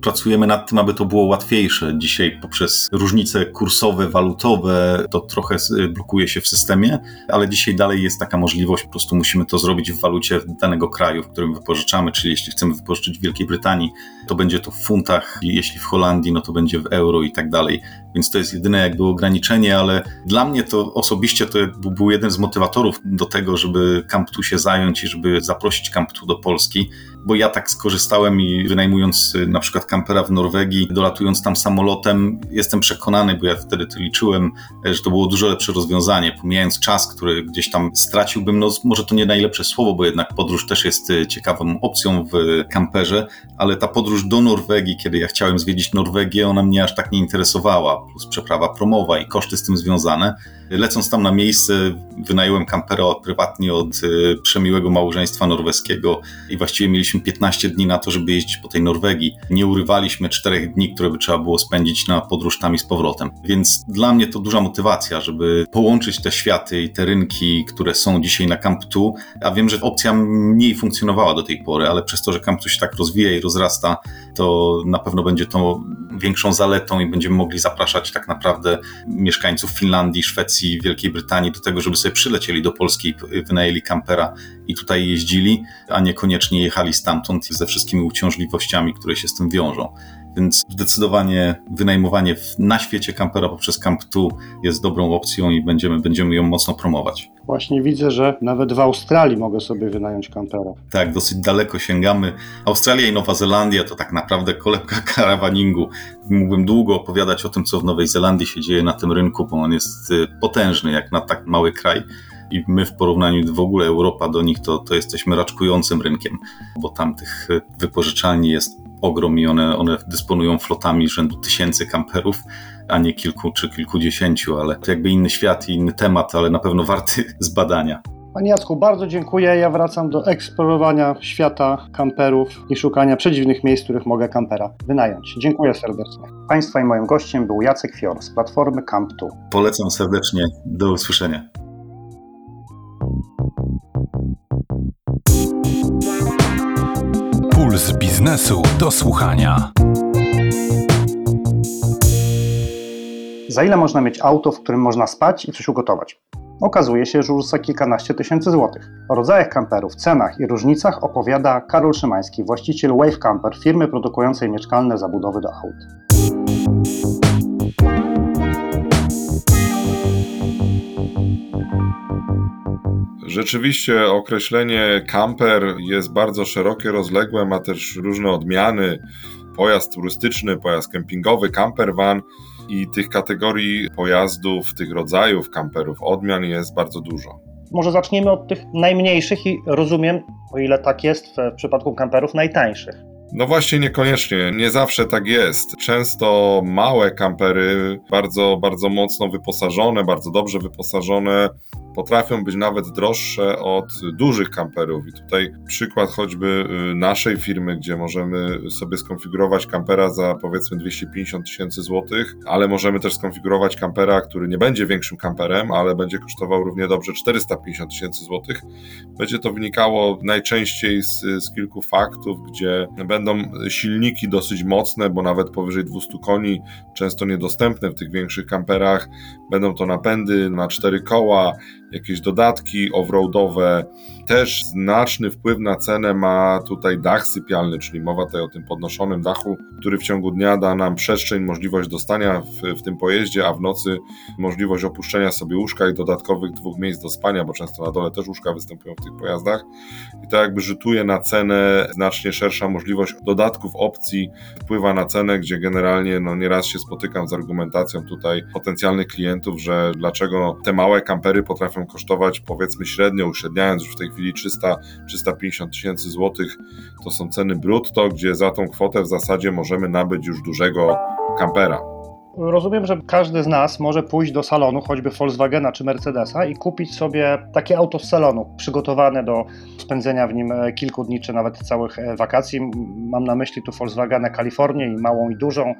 pracujemy nad tym, aby to było łatwiejsze. Dzisiaj poprzez różnice kursowe, walutowe to trochę blokuje się w systemie, ale dzisiaj dalej jest taka możliwość, po prostu musimy to zrobić w walucie danego kraju, w którym wypożyczamy, czyli jeśli chcemy wypożyczyć w Wielkiej Brytanii, to będzie to w funtach, jeśli w Holandii, no to będzie w euro i tak dalej. Więc to jest jedyne jakby ograniczenie, ale dla mnie to osobiście to był jeden z motywatorów do tego, żeby Camptu się zająć i żeby zaprosić Camptu do Polski, bo ja tak skorzystałem i wynajmując y, na przykład kampera w Norwegii, dolatując tam samolotem, jestem przekonany, bo ja wtedy to liczyłem, e, że to było dużo lepsze rozwiązanie, pomijając czas, który gdzieś tam straciłbym, no może to nie najlepsze słowo, bo jednak podróż też jest y, ciekawą opcją w kamperze, ale ta podróż do Norwegii, kiedy ja chciałem zwiedzić Norwegię, ona mnie aż tak nie interesowała, plus przeprawa promowa i koszty z tym związane. Lecąc tam na miejsce, wynająłem kampera prywatnie od y, przemiłego małżeństwa norweskiego i właściwie mieliśmy 15 dni na to, żeby jeździć po tej Norwegii. Nie urywaliśmy czterech dni, które by trzeba było spędzić na podróż tam i z powrotem. Więc dla mnie to duża motywacja, żeby połączyć te światy i te rynki, które są dzisiaj na Camp 2. A wiem, że opcja mniej funkcjonowała do tej pory, ale przez to, że Camp 2 się tak rozwija i rozrasta, to na pewno będzie to większą zaletą i będziemy mogli zapraszać tak naprawdę mieszkańców Finlandii, Szwecji, Wielkiej Brytanii do tego, żeby sobie przylecieli do Polski wynajęli kampera i tutaj jeździli, a niekoniecznie jechali stamtąd ze wszystkimi uciążliwościami, które się z tym wiążą. Więc zdecydowanie wynajmowanie na świecie kampera poprzez Camp 2 jest dobrą opcją i będziemy, będziemy ją mocno promować. Właśnie widzę, że nawet w Australii mogę sobie wynająć kampera. Tak, dosyć daleko sięgamy. Australia i Nowa Zelandia to tak naprawdę kolebka karawaningu. Mógłbym długo opowiadać o tym, co w Nowej Zelandii się dzieje na tym rynku, bo on jest y, potężny jak na tak mały kraj i my w porównaniu w ogóle Europa do nich, to, to jesteśmy raczkującym rynkiem, bo tam tych wypożyczalni jest ogrom i one, one dysponują flotami rzędu tysięcy kamperów, a nie kilku czy kilkudziesięciu, ale to jakby inny świat i inny temat, ale na pewno warty zbadania. Panie Jacku, bardzo dziękuję. Ja wracam do eksplorowania świata kamperów i szukania przedziwnych miejsc, w których mogę kampera wynająć. Dziękuję serdecznie. Państwa i moim gościem był Jacek Fior z platformy Camp2. Polecam serdecznie. Do usłyszenia. Puls biznesu do słuchania. Za ile można mieć auto, w którym można spać i coś ugotować? Okazuje się, że już za kilkanaście tysięcy złotych. O rodzajach kamperów, cenach i różnicach opowiada Karol Szymański, właściciel Wave Camper, firmy produkującej mieszkalne zabudowy do aut. Rzeczywiście określenie camper jest bardzo szerokie, rozległe, ma też różne odmiany. Pojazd turystyczny, pojazd kempingowy, camper van i tych kategorii pojazdów, tych rodzajów camperów, odmian jest bardzo dużo. Może zaczniemy od tych najmniejszych i rozumiem, o ile tak jest w przypadku kamperów, najtańszych. No właśnie niekoniecznie, nie zawsze tak jest. Często małe kampery, bardzo, bardzo mocno wyposażone, bardzo dobrze wyposażone, potrafią być nawet droższe od dużych kamperów. I tutaj przykład choćby y, naszej firmy, gdzie możemy sobie skonfigurować kampera za powiedzmy 250 tysięcy złotych, ale możemy też skonfigurować kampera, który nie będzie większym kamperem, ale będzie kosztował równie dobrze 450 tysięcy złotych. Będzie to wynikało najczęściej z, z kilku faktów, gdzie będą silniki dosyć mocne, bo nawet powyżej 200 koni, często niedostępne w tych większych kamperach. Będą to napędy na cztery koła, jakieś dodatki offroadowe. Też znaczny wpływ na cenę ma tutaj dach sypialny, czyli mowa tutaj o tym podnoszonym dachu, który w ciągu dnia da nam przestrzeń, możliwość dostania w, w tym pojeździe, a w nocy możliwość opuszczenia sobie łóżka i dodatkowych dwóch miejsc do spania, bo często na dole też łóżka występują w tych pojazdach. I to jakby rzutuje na cenę znacznie szersza możliwość dodatków, opcji, wpływa na cenę, gdzie generalnie no nieraz się spotykam z argumentacją tutaj potencjalnych klientów, że dlaczego te małe kampery potrafią kosztować powiedzmy średnio, uśredniając już w tej chwili 300-350 tysięcy złotych, to są ceny brutto, gdzie za tą kwotę w zasadzie możemy nabyć już dużego kampera. Rozumiem, że każdy z nas może pójść do salonu, choćby Volkswagena czy Mercedesa, i kupić sobie takie auto z salonu, przygotowane do spędzenia w nim e, kilku dni, czy nawet całych e, wakacji. Mam na myśli tu Volkswagena Kalifornię i małą i dużą,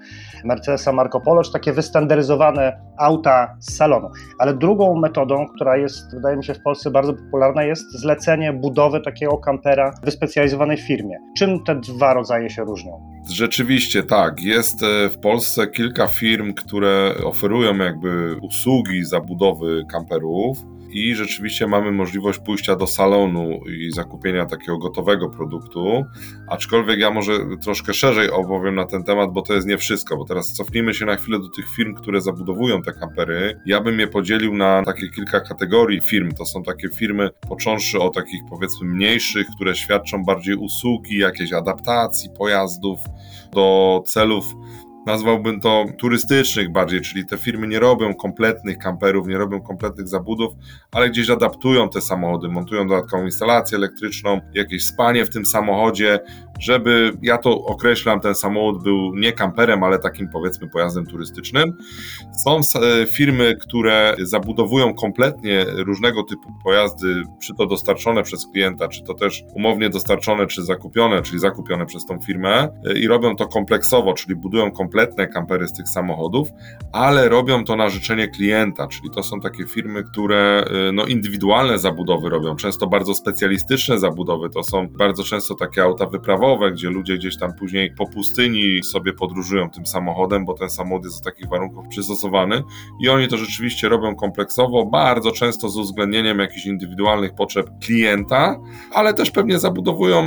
Mercedesa Marco Polo, czy takie wystandaryzowane auta z salonu. Ale drugą metodą, która jest, wydaje mi się, w Polsce bardzo popularna, jest zlecenie budowy takiego kampera wyspecjalizowanej firmie. Czym te dwa rodzaje się różnią? Rzeczywiście tak. Jest e, w Polsce kilka firm, które oferują jakby usługi zabudowy kamperów i rzeczywiście mamy możliwość pójścia do salonu i zakupienia takiego gotowego produktu. Aczkolwiek ja może troszkę szerzej opowiem na ten temat, bo to jest nie wszystko, bo teraz cofnijmy się na chwilę do tych firm, które zabudowują te kampery. Ja bym je podzielił na takie kilka kategorii firm. To są takie firmy, począwszy od takich powiedzmy mniejszych, które świadczą bardziej usługi, jakieś adaptacji pojazdów do celów nazwałbym to turystycznych bardziej, czyli te firmy nie robią kompletnych kamperów, nie robią kompletnych zabudów, ale gdzieś adaptują te samochody, montują dodatkową instalację elektryczną, jakieś spanie w tym samochodzie, żeby, ja to określam, ten samochód był nie kamperem, ale takim powiedzmy pojazdem turystycznym. Są e, firmy, które zabudowują kompletnie różnego typu pojazdy, czy to dostarczone przez klienta, czy to też umownie dostarczone, czy zakupione, czyli zakupione przez tą firmę e, i robią to kompleksowo, czyli budują kompletne kampery z tych samochodów, ale robią to na życzenie klienta, czyli to są takie firmy, które e, no, indywidualne zabudowy robią, często bardzo specjalistyczne zabudowy, to są bardzo często takie auta wyprawowe, gdzie ludzie gdzieś tam później po pustyni sobie podróżują tym samochodem, bo ten samochód jest do takich warunków przystosowany i oni to rzeczywiście robią kompleksowo, bardzo często z uwzględnieniem jakichś indywidualnych potrzeb klienta, ale też pewnie zabudowują,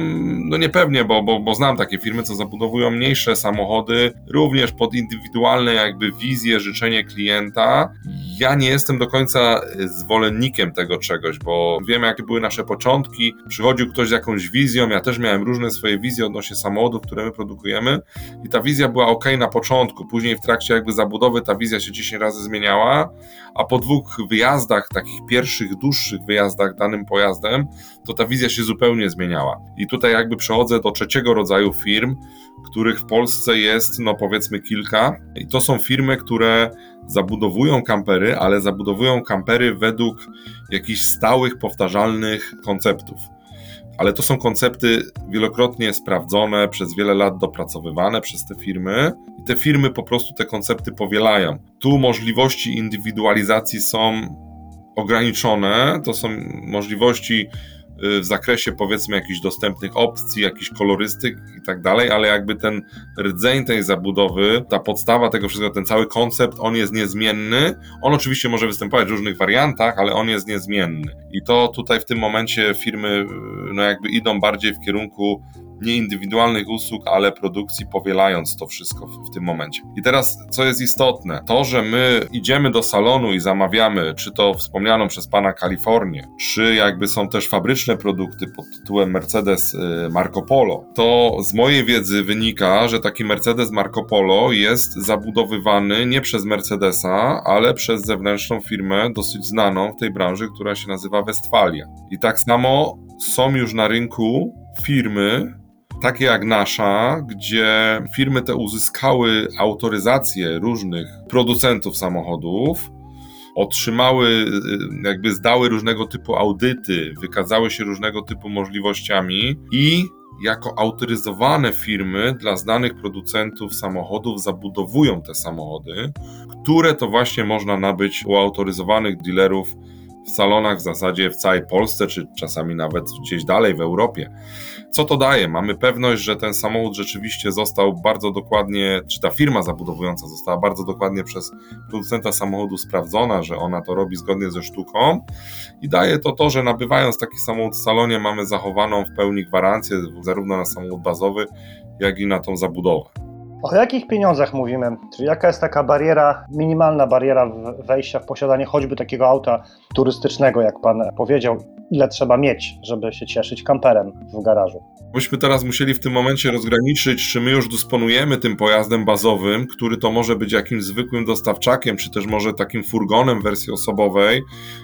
no nie pewnie, bo, bo, bo znam takie firmy, co zabudowują mniejsze samochody, również pod indywidualne jakby wizje, życzenie klienta. Ja nie jestem do końca zwolennikiem tego czegoś, bo wiem, jakie były nasze początki. Przychodził ktoś z jakąś wizją, ja też miałem różne swoje wizje odnośnie samochodów, które my produkujemy, i ta wizja była ok na początku. Później w trakcie jakby zabudowy ta wizja się 10 razy zmieniała, a po dwóch wyjazdach, takich pierwszych, dłuższych wyjazdach danym pojazdem, to ta wizja się zupełnie zmieniała. I tutaj jakby przechodzę do trzeciego rodzaju firm, których w Polsce jest, no powiedzmy, kilka. I to są firmy, które zabudowują kampery, ale zabudowują kampery według jakichś stałych, powtarzalnych konceptów. Ale to są koncepty wielokrotnie sprawdzone, przez wiele lat dopracowywane przez te firmy, i te firmy po prostu te koncepty powielają. Tu możliwości indywidualizacji są ograniczone, to są możliwości w zakresie powiedzmy jakichś dostępnych opcji, jakichś kolorystyk i tak dalej, ale jakby ten rdzeń tej zabudowy, ta podstawa tego wszystkiego, ten cały koncept, on jest niezmienny. On oczywiście może występować w różnych wariantach, ale on jest niezmienny. I to tutaj w tym momencie firmy no jakby idą bardziej w kierunku nie indywidualnych usług, ale produkcji, powielając to wszystko w, w, tym momencie. I teraz, co jest istotne, to, że my idziemy do salonu i zamawiamy, czy to wspomnianą przez pana Kalifornię, czy jakby są też fabryczne produkty pod tytułem Mercedes y, Marco Polo, to z mojej wiedzy wynika, że taki Mercedes Marco Polo jest zabudowywany nie przez Mercedesa, ale przez zewnętrzną firmę dosyć znaną w tej branży, która się nazywa Westfalia. I tak samo są już na rynku firmy, takie jak nasza, gdzie firmy te uzyskały autoryzację różnych producentów samochodów, otrzymały, y, jakby zdały różnego typu audyty, wykazały się różnego typu możliwościami i jako autoryzowane firmy dla znanych producentów samochodów zabudowują te samochody, które to właśnie można nabyć u autoryzowanych dealerów w salonach w zasadzie w całej Polsce, czy czasami nawet gdzieś dalej w Europie. Co to daje? Mamy pewność, że ten samochód rzeczywiście został bardzo dokładnie, czy ta firma zabudowująca została bardzo dokładnie przez producenta samochodu sprawdzona, że ona to robi zgodnie ze sztuką i daje to to, że nabywając taki samochód w salonie mamy zachowaną w pełni gwarancję zarówno na samochód bazowy, jak i na tą zabudowę. O jakich pieniądzach mówimy? Czyli jaka jest taka bariera, minimalna bariera wejścia w posiadanie choćby takiego auta turystycznego, jak pan powiedział? Ile trzeba mieć, żeby się cieszyć kamperem w garażu? Myśmy teraz musieli w tym momencie rozgraniczyć, czy my już dysponujemy tym pojazdem bazowym, który to może być jakimś zwykłym dostawczakiem, czy też może takim furgonem w wersji osobowej.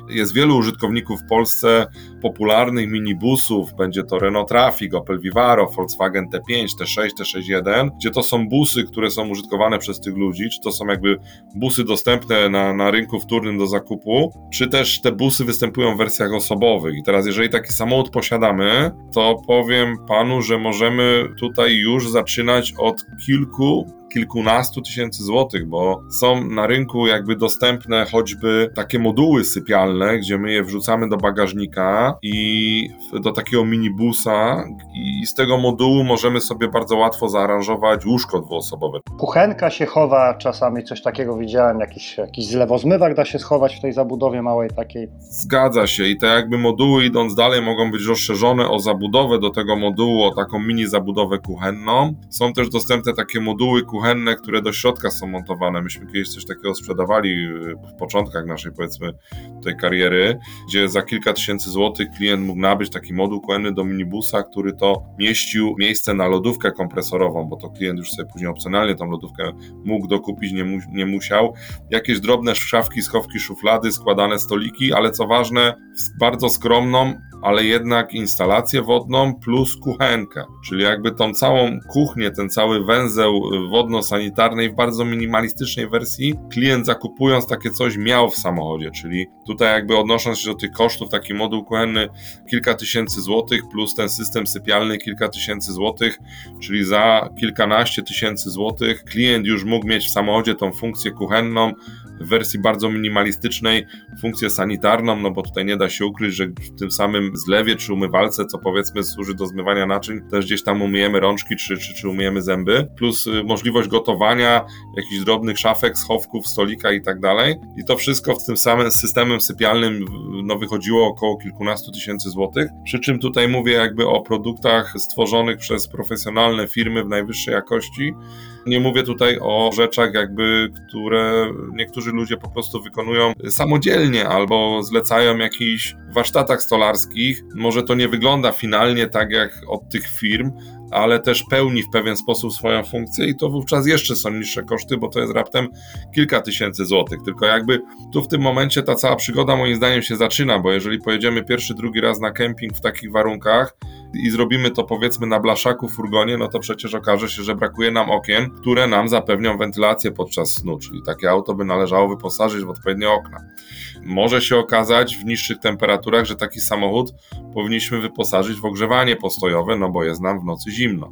Jest wielu użytkowników w Polsce popularnych minibusów, będzie to Renault Trafic, Opel Vivaro, Volkswagen T5, T6, T61, gdzie to są busy, które są użytkowane przez tych ludzi, czy to są jakby busy dostępne na, na rynku wtórnym do zakupu, czy też te busy występują w wersjach osobowych. I teraz, jeżeli taki samochód posiadamy, to powiem panu, że możemy tutaj już zaczynać od kilku kilkunastu tysięcy złotych, bo są na rynku jakby dostępne choćby takie moduły sypialne, gdzie my je wrzucamy do bagażnika i do takiego minibusa i z tego modułu możemy sobie bardzo łatwo zaaranżować łóżko dwuosobowe. Kuchenka się chowa, czasami coś takiego widziałem, jakiś, jakiś zlewozmywak da się schować w tej zabudowie małej takiej. Zgadza się i te jakby moduły idąc dalej mogą być rozszerzone o zabudowę do tego modułu, o taką mini zabudowę kuchenną. Są też dostępne takie moduły kuchenne kuchenne, które do środka są montowane. Myśmy kiedyś coś takiego sprzedawali y, w początkach naszej, powiedzmy, tej kariery, gdzie za kilka tysięcy złotych klient mógł nabyć taki moduł kuchenny do minibusa, który to mieścił miejsce na lodówkę kompresorową, bo to klient już sobie później opcjonalnie tą lodówkę mógł dokupić, nie, mu, nie musiał. Jakieś drobne szafki, schowki, szuflady, składane stoliki, ale co ważne, bardzo skromną, ale jednak instalację wodną plus kuchenkę, czyli jakby tą całą kuchnię, ten cały węzeł wodno-sanitarnej w bardzo minimalistycznej wersji klient zakupując takie coś miał w samochodzie, czyli tutaj jakby odnosząc się do tych kosztów, taki moduł kuchenny kilka tysięcy złotych plus ten system sypialny kilka tysięcy złotych, czyli za kilkanaście tysięcy złotych klient już mógł mieć w samochodzie tą funkcję kuchenną, w wersji bardzo minimalistycznej funkcję sanitarną, no bo tutaj nie da się ukryć, że w tym samym zlewie czy umywalce, co powiedzmy służy do zmywania naczyń, też gdzieś tam umyjemy rączki czy, czy, czy umyjemy zęby, plus y, możliwość gotowania, jakichś drobnych szafek, schowków, stolika i tak dalej. I to wszystko z tym samym systemem sypialnym no, wychodziło około kilkunastu tysięcy złotych, przy czym tutaj mówię jakby o produktach stworzonych przez profesjonalne firmy w najwyższej jakości, nie mówię tutaj o rzeczach, jakby, które niektórzy ludzie po prostu wykonują samodzielnie albo zlecają jakichś warsztatach stolarskich. Może to nie wygląda finalnie tak jak od tych firm, ale też pełni w pewien sposób swoją funkcję i to wówczas jeszcze są niższe koszty, bo to jest raptem kilka tysięcy złotych. Tylko jakby tu w tym momencie ta cała przygoda moim zdaniem się zaczyna, bo jeżeli pojedziemy pierwszy, drugi raz na kemping w takich warunkach i zrobimy to powiedzmy na blaszaku, furgonie, no to przecież okaże się, że brakuje nam okien, które nam zapewnią wentylację podczas snu, czyli takie auto by należało wyposażyć w odpowiednie okna. Może się okazać w niższych temperaturach, że taki samochód powinniśmy wyposażyć w ogrzewanie postojowe, no bo jest nam w nocy zimno.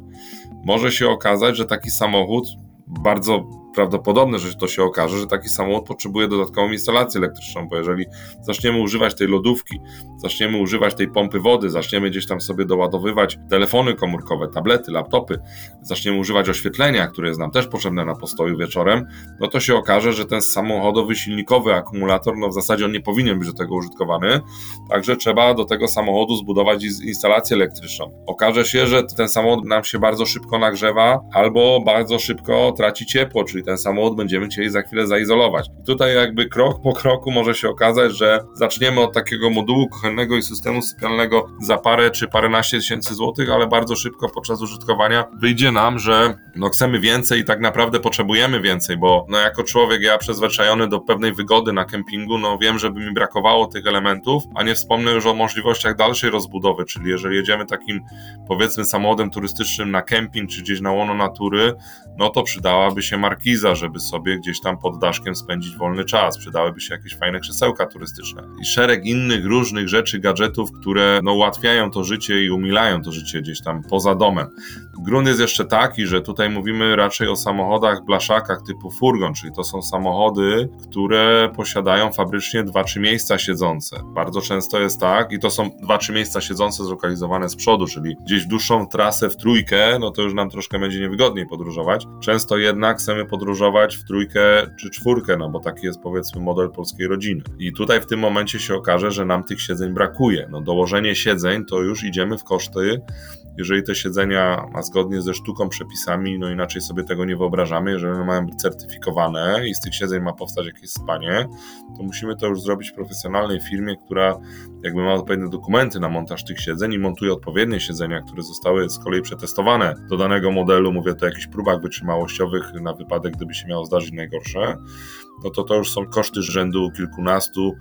Może się okazać, że taki samochód bardzo prawdopodobne, że to się okaże, że taki samochód potrzebuje dodatkową instalację elektryczną, bo jeżeli zaczniemy używać tej lodówki, zaczniemy używać tej pompy wody, zaczniemy gdzieś tam sobie doładowywać telefony komórkowe, tablety, laptopy, zaczniemy używać oświetlenia, które jest nam też potrzebne na postoju wieczorem, no to się okaże, że ten samochodowy silnikowy akumulator, no w zasadzie on nie powinien być do tego użytkowany, także trzeba do tego samochodu zbudować instalację elektryczną. Okaże się, że ten samochód nam się bardzo szybko nagrzewa albo bardzo szybko traci ciepło, czyli ten samochód będziemy chcieli za chwilę zaizolować. I tutaj jakby krok po kroku może się okazać, że zaczniemy od takiego modułu kuchennego i systemu sypialnego za parę czy paręnaście tysięcy złotych, ale bardzo szybko podczas użytkowania wyjdzie nam, że no chcemy więcej i tak naprawdę potrzebujemy więcej, bo no jako człowiek ja przyzwyczajony do pewnej wygody na kempingu, no wiem, żeby mi brakowało tych elementów, a nie wspomnę już o możliwościach dalszej rozbudowy, czyli jeżeli jedziemy takim powiedzmy samochodem turystycznym na kemping czy gdzieś na łono natury, no to przydałaby się markiza wiza, żeby sobie gdzieś tam pod daszkiem spędzić wolny czas. Przydałyby się jakieś fajne krzesełka turystyczne i szereg innych różnych rzeczy, gadżetów, które no, ułatwiają to życie i umilają to życie gdzieś tam poza domem. Grunt jest jeszcze taki, że tutaj mówimy raczej o samochodach, blaszakach typu furgon, czyli to są samochody, które posiadają fabrycznie dwa, trzy miejsca siedzące. Bardzo często jest tak, i to są dwa, trzy miejsca siedzące zlokalizowane z przodu, czyli gdzieś dłuższą trasę w trójkę, no to już nam troszkę będzie niewygodniej podróżować. Często jednak chcemy podróżować w trójkę czy czwórkę, no bo taki jest powiedzmy model polskiej rodziny. I tutaj w tym momencie się okaże, że nam tych siedzeń brakuje. No dołożenie siedzeń to już idziemy w koszty jeżeli te siedzenia ma zgodnie ze sztuką, przepisami, no inaczej sobie tego nie wyobrażamy, jeżeli one mają być certyfikowane i z tych siedzeń ma powstać jakieś spanie, to musimy to już zrobić w profesjonalnej firmie, która jakby ma odpowiednie dokumenty na montaż tych siedzeń i montuje odpowiednie siedzenia, które zostały z kolei przetestowane. Do danego modelu, mówię tu o jakichś próbach wytrzymałościowych na wypadek, gdyby się miało zdarzyć najgorsze, no to to już są koszty rzędu kilkunastu,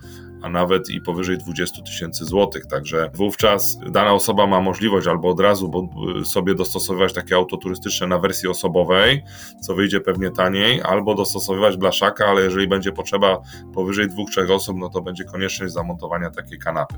a nawet i powyżej 20 tysięcy złotych. Także wówczas dana osoba ma możliwość albo od razu sobie dostosowywać takie auto turystyczne na wersji osobowej, co wyjdzie pewnie taniej, albo dostosowywać blaszaka, ale jeżeli będzie potrzeba powyżej dwóch, trzech osób, no to będzie konieczność zamontowania takiej kanapy.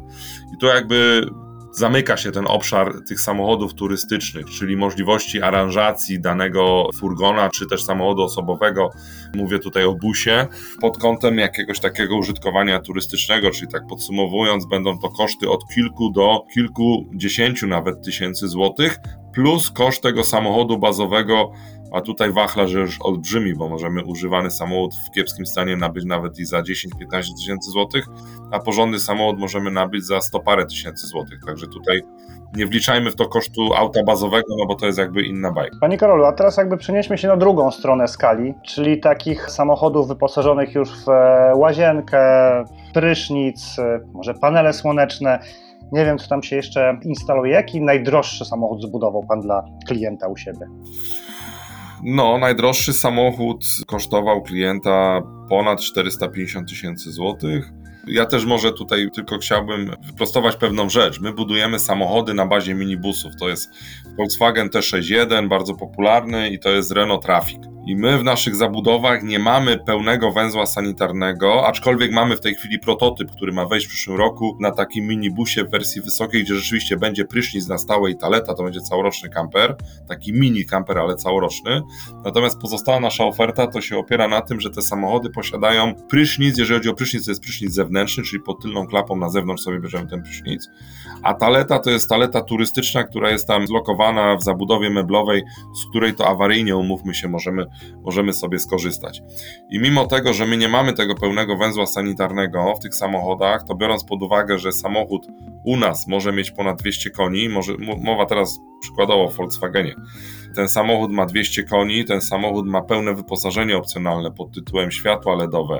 I tu jakby zamyka się ten obszar tych samochodów turystycznych, czyli możliwości aranżacji danego furgona czy też samochodu osobowego. Mówię tutaj o busie pod kątem jakiegoś takiego użytkowania turystycznego, czyli tak podsumowując, będą to koszty od kilku do kilkudziesięciu nawet tysięcy złotych, plus koszt tego samochodu bazowego a tutaj wachlarz już olbrzymi, bo możemy używany samochód w kiepskim stanie nabyć nawet i za 10-15 tysięcy złotych, a porządny samochód możemy nabyć za 100 parę tysięcy złotych. Także tutaj nie wliczajmy w to kosztu auta bazowego, no bo to jest jakby inna bajka. Panie Karolu, a teraz jakby przenieśmy się na drugą stronę skali, czyli takich samochodów wyposażonych już w e, łazienkę, prysznic, e, może panele słoneczne. Nie wiem, co tam się jeszcze instaluje. Jaki najdroższy samochód zbudował Pan dla klienta u siebie? No, najdroższy samochód kosztował klienta ponad 450 tysięcy złotych. Ja też może tutaj tylko chciałbym wyprostować pewną rzecz. My budujemy samochody na bazie minibusów. To jest Volkswagen T61, bardzo popularny i to jest Renault Trafic. I my w naszych zabudowach nie mamy pełnego węzła sanitarnego, aczkolwiek mamy w tej chwili prototyp, który ma wejść w przyszłym roku na takim minibusie w wersji wysokiej, gdzie rzeczywiście będzie prysznic na stałe i taleta, to będzie całoroczny kamper, taki mini kamper, ale całoroczny. Natomiast pozostała nasza oferta to się opiera na tym, że te samochody posiadają prysznic, jeżeli chodzi o prysznic, to jest prysznic zewnętrzny, czyli pod tylną klapą na zewnątrz sobie bierzemy ten prysznic, a taleta to jest taleta turystyczna, która jest tam zlokowana w zabudowie meblowej, z której to awaryjnie, umówmy się, możemy możemy sobie skorzystać. I mimo tego, że my nie mamy tego pełnego węzła sanitarnego w tych samochodach, to biorąc pod uwagę, że samochód u nas może mieć ponad 200 koni, może, mowa teraz przykładowo o Volkswagenie, ten samochód ma 200 koni, ten samochód ma pełne wyposażenie opcjonalne pod tytułem światła LEDowe,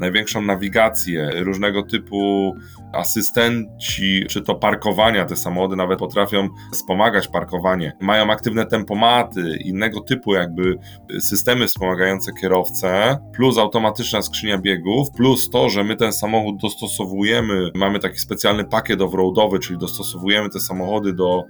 największą nawigację, różnego typu asystenci, czy to parkowania, te samochody nawet potrafią wspomagać parkowanie. Mają aktywne tempomaty, innego typu jakby systemy wspomagające kierowcę, plus automatyczna skrzynia biegów, plus to, że my ten samochód dostosowujemy, mamy taki specjalny pakiet off-roadowy, czyli dostosowujemy te samochody do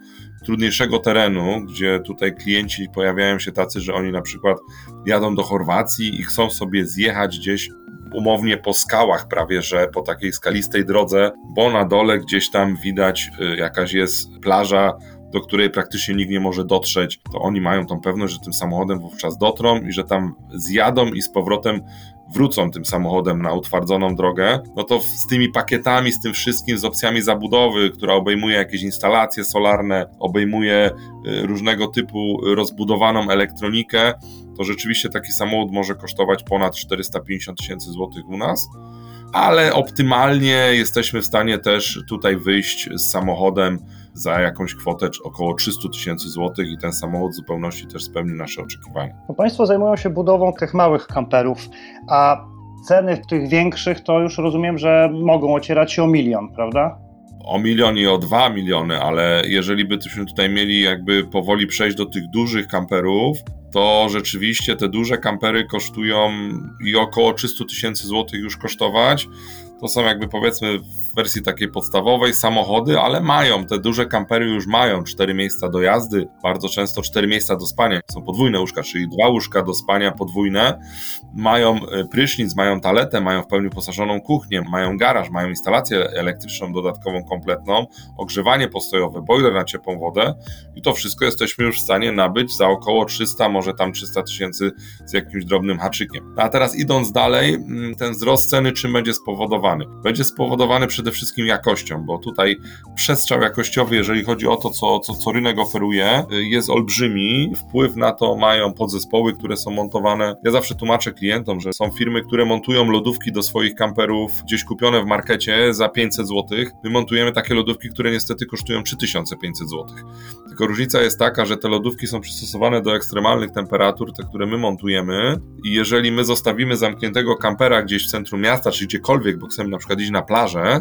trudniejszego terenu, gdzie tutaj klienci pojawiają się tacy, że oni na przykład jadą do Chorwacji i chcą sobie zjechać gdzieś umownie po skałach prawie, że po takiej skalistej drodze, bo na dole gdzieś tam widać y, jakaś jest plaża, do której praktycznie nikt nie może dotrzeć, to oni mają tą pewność, że tym samochodem wówczas dotrą i że tam zjadą i z powrotem wrócą tym samochodem na utwardzoną drogę, no to z tymi pakietami, z tym wszystkim, z opcjami zabudowy, która obejmuje jakieś instalacje solarne, obejmuje y, różnego typu rozbudowaną elektronikę, to rzeczywiście taki samochód może kosztować ponad 450 tysięcy złotych u nas. Ale optymalnie jesteśmy w stanie też tutaj wyjść z samochodem za jakąś kwotę około 300 tysięcy złotych i ten samochód w zupełności też spełni nasze oczekiwania. No państwo zajmują się budową tych małych kamperów, a ceny tych większych to już rozumiem, że mogą ocierać się o milion, prawda? o milion i o dwa miliony, ale jeżeli byśmy tutaj mieli jakby powoli przejść do tych dużych kamperów, to rzeczywiście te duże kampery kosztują i około 300 tysięcy złotych już kosztować. To są jakby powiedzmy wersji takiej podstawowej samochody, ale mają, te duże kampery już mają cztery miejsca do jazdy, bardzo często cztery miejsca do spania. Są podwójne łóżka, czyli dwa łóżka do spania podwójne. Mają e, prysznic, mają taletę, mają w pełni wyposażoną kuchnię, mają garaż, mają instalację elektryczną dodatkową kompletną, ogrzewanie postojowe, boiler na ciepłą wodę i to wszystko jesteśmy już w stanie nabyć za około 300, może tam 300 tysięcy z jakimś drobnym haczykiem. A teraz idąc dalej, mm, ten wzrost ceny czym będzie spowodowany? Będzie spowodowany przede wszystkim jakością, bo tutaj przestrzał jakościowy, jeżeli chodzi o to, co, co, co rynek oferuje, y, jest olbrzymi. Wpływ na to mają podzespoły, które są montowane. Ja zawsze tłumaczę klientom, że są firmy, które montują lodówki do swoich kamperów gdzieś kupione w markecie za 500 zł. My montujemy takie lodówki, które niestety kosztują 3500 zł. Tylko różnica jest taka, że te lodówki są przystosowane do ekstremalnych temperatur, te, które my montujemy i jeżeli my zostawimy zamkniętego kampera gdzieś w centrum miasta, czy gdziekolwiek, bo chcemy na przykład iść na plażę,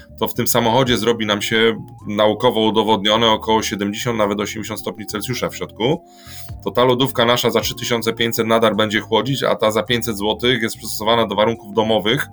to w tym samochodzie zrobi nam się naukowo udowodnione około 70, nawet 80 stopni Celsjusza w środku, to ta lodówka nasza za 3500 nadal będzie chłodzić, a ta za 500 zł jest przystosowana do warunków domowych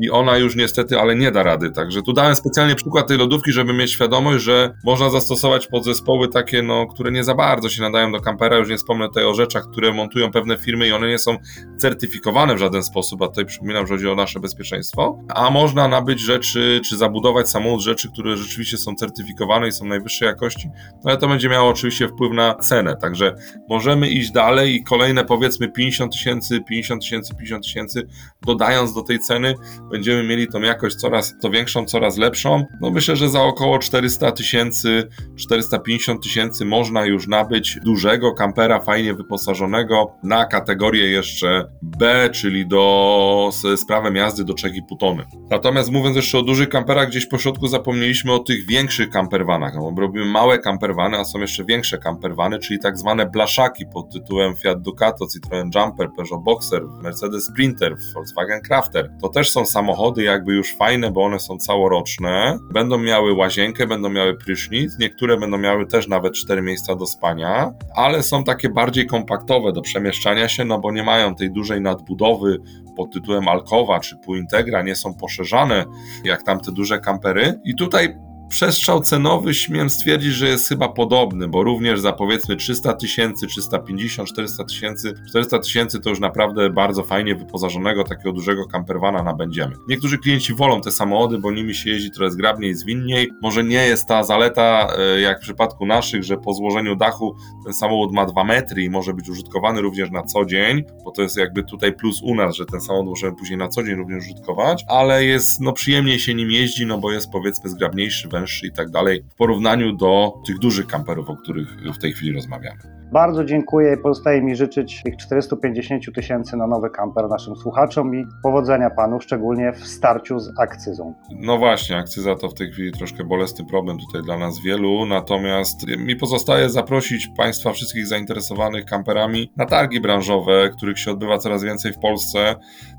i ona już niestety, ale nie da rady. Także tu dałem specjalnie przykład tej lodówki, żeby mieć świadomość, że można zastosować podzespoły takie, no, które nie za bardzo się nadają do kampera. Już nie wspomnę tutaj o rzeczach, które montują pewne firmy i one nie są certyfikowane w żaden sposób, a tutaj przypominam, że chodzi o nasze bezpieczeństwo. A można nabyć rzeczy, czy zabudować samochód rzeczy, które rzeczywiście są certyfikowane i są najwyższej jakości, no ale to będzie miało oczywiście wpływ na cenę. Także możemy iść dalej i kolejne powiedzmy 50 tysięcy, 50 tysięcy, 50 tysięcy, dodając do tej ceny, będziemy mieli tą jakość coraz to większą, coraz lepszą. No myślę, że za około 400 tysięcy, 450 tysięcy można już nabyć dużego kampera, fajnie wyposażonego na kategorię jeszcze B, czyli do z prawem jazdy do 3,5 tony. Natomiast mówiąc jeszcze o dużych kamperach, gdzieś po środku zapomnieliśmy o tych większych campervanach, no bo robimy małe campervany, a są jeszcze większe campervany, czyli tak zwane blaszaki pod tytułem Fiat Ducato, Citroen Jumper, Peugeot Boxer, Mercedes Sprinter, Volkswagen Crafter. To też są samochody jakby już fajne, bo one są całoroczne. Będą miały łazienkę, będą miały prysznic, niektóre będą miały też nawet cztery miejsca do spania, ale są takie bardziej kompaktowe do przemieszczania się, no bo nie mają tej dużej nadbudowy pod tytułem Alkowa czy Półintegra, nie są poszerzane jak tamte duże kampery. I tutaj przestrzał cenowy śmiem stwierdzić, że jest chyba podobny, bo również za powiedzmy 300 tysięcy, 350, 400 tysięcy, 400 tysięcy to już naprawdę bardzo fajnie wyposażonego takiego dużego campervana nabędziemy. Niektórzy klienci wolą te samochody, bo nimi się jeździ trochę zgrabniej, zwinniej. Może nie jest ta zaleta, e, jak w przypadku naszych, że po złożeniu dachu ten samochód ma 2 metry i może być użytkowany również na co dzień, bo to jest jakby tutaj plus u nas, że ten samochód możemy później na co dzień również użytkować, ale jest, no przyjemniej się nim jeździ, no bo jest powiedzmy zgrabniejszy, węższy i tak dalej, w porównaniu do tych dużych kamperów, o których w tej chwili rozmawiamy. Bardzo dziękuję i pozostaje mi życzyć tych 450 tysięcy na nowy kamper naszym słuchaczom i powodzenia panu, szczególnie w starciu z akcyzą. No właśnie, akcyza to w tej chwili troszkę bolesny problem tutaj dla nas wielu, natomiast mi pozostaje zaprosić Państwa wszystkich zainteresowanych kamperami na targi branżowe, których się odbywa coraz więcej w Polsce.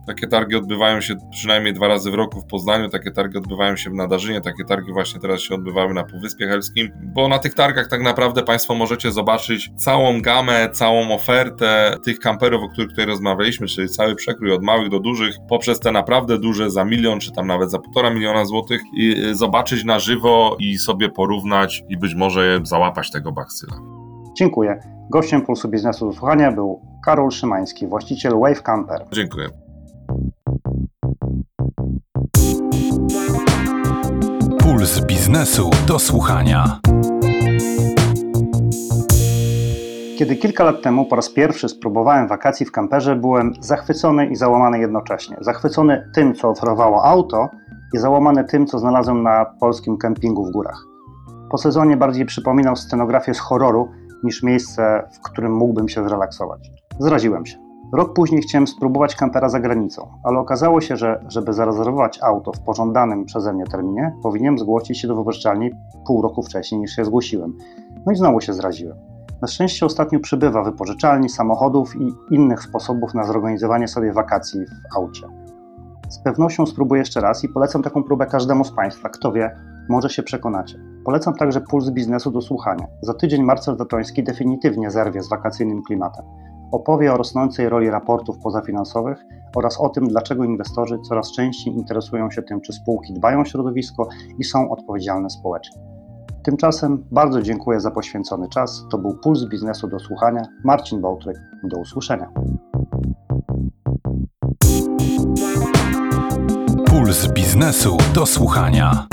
Takie targi odbywają się przynajmniej dwa razy w roku w Poznaniu, takie targi odbywają się w Nadarzynie, takie targi właśnie teraz się odbywały na Półwyspie Helskim, bo na tych targach tak naprawdę Państwo możecie zobaczyć całą gamę, całą ofertę tych kamperów, o których tutaj rozmawialiśmy, czyli cały przekrój od małych do dużych, poprzez te naprawdę duże za milion, czy tam nawet za półtora miliona złotych i y, zobaczyć na żywo i sobie porównać i być może załapać tego bakcyla. Dziękuję. Gościem Pulsu Biznesu do Słuchania był Karol Szymański, właściciel Wave Camper. Dziękuję. Puls biznesu do słuchania. Kiedy kilka lat temu po raz pierwszy spróbowałem wakacji w kamperze, byłem zachwycony i załamany jednocześnie. Zachwycony tym, co oferowało auto i załamany tym, co znalazłem na polskim kempingu w górach. Po sezonie bardziej przypominał scenografię z horroru niż miejsce, w którym mógłbym się zrelaksować. Zraziłem się. Rok później chciałem spróbować kampera za granicą, ale okazało się, że żeby zarezerwować auto w pożądanym przeze mnie terminie, powinienem zgłosić się do wypożyczalni pół roku wcześniej niż się zgłosiłem. No i znowu się zraziłem. Na szczęście ostatnio przybywa wypożyczalni, samochodów i innych sposobów na zorganizowanie sobie wakacji w aucie. Z pewnością spróbuję jeszcze raz i polecam taką próbę każdemu z Państwa. Kto wie, może się przekonacie. Polecam także Puls Biznesu do słuchania. Za tydzień Marcel Zatoński definitywnie zerwie z wakacyjnym klimatem. opowie o rosnącej roli raportów pozafinansowych oraz o tym, dlaczego inwestorzy coraz częściej interesują się tym, czy spółki dbają o środowisko i są odpowiedzialne społecznie. Tymczasem bardzo dziękuję za poświęcony czas. To był Puls Biznesu do Słuchania. Marcin Bołtryk. Do usłyszenia. Puls biznesu do słuchania.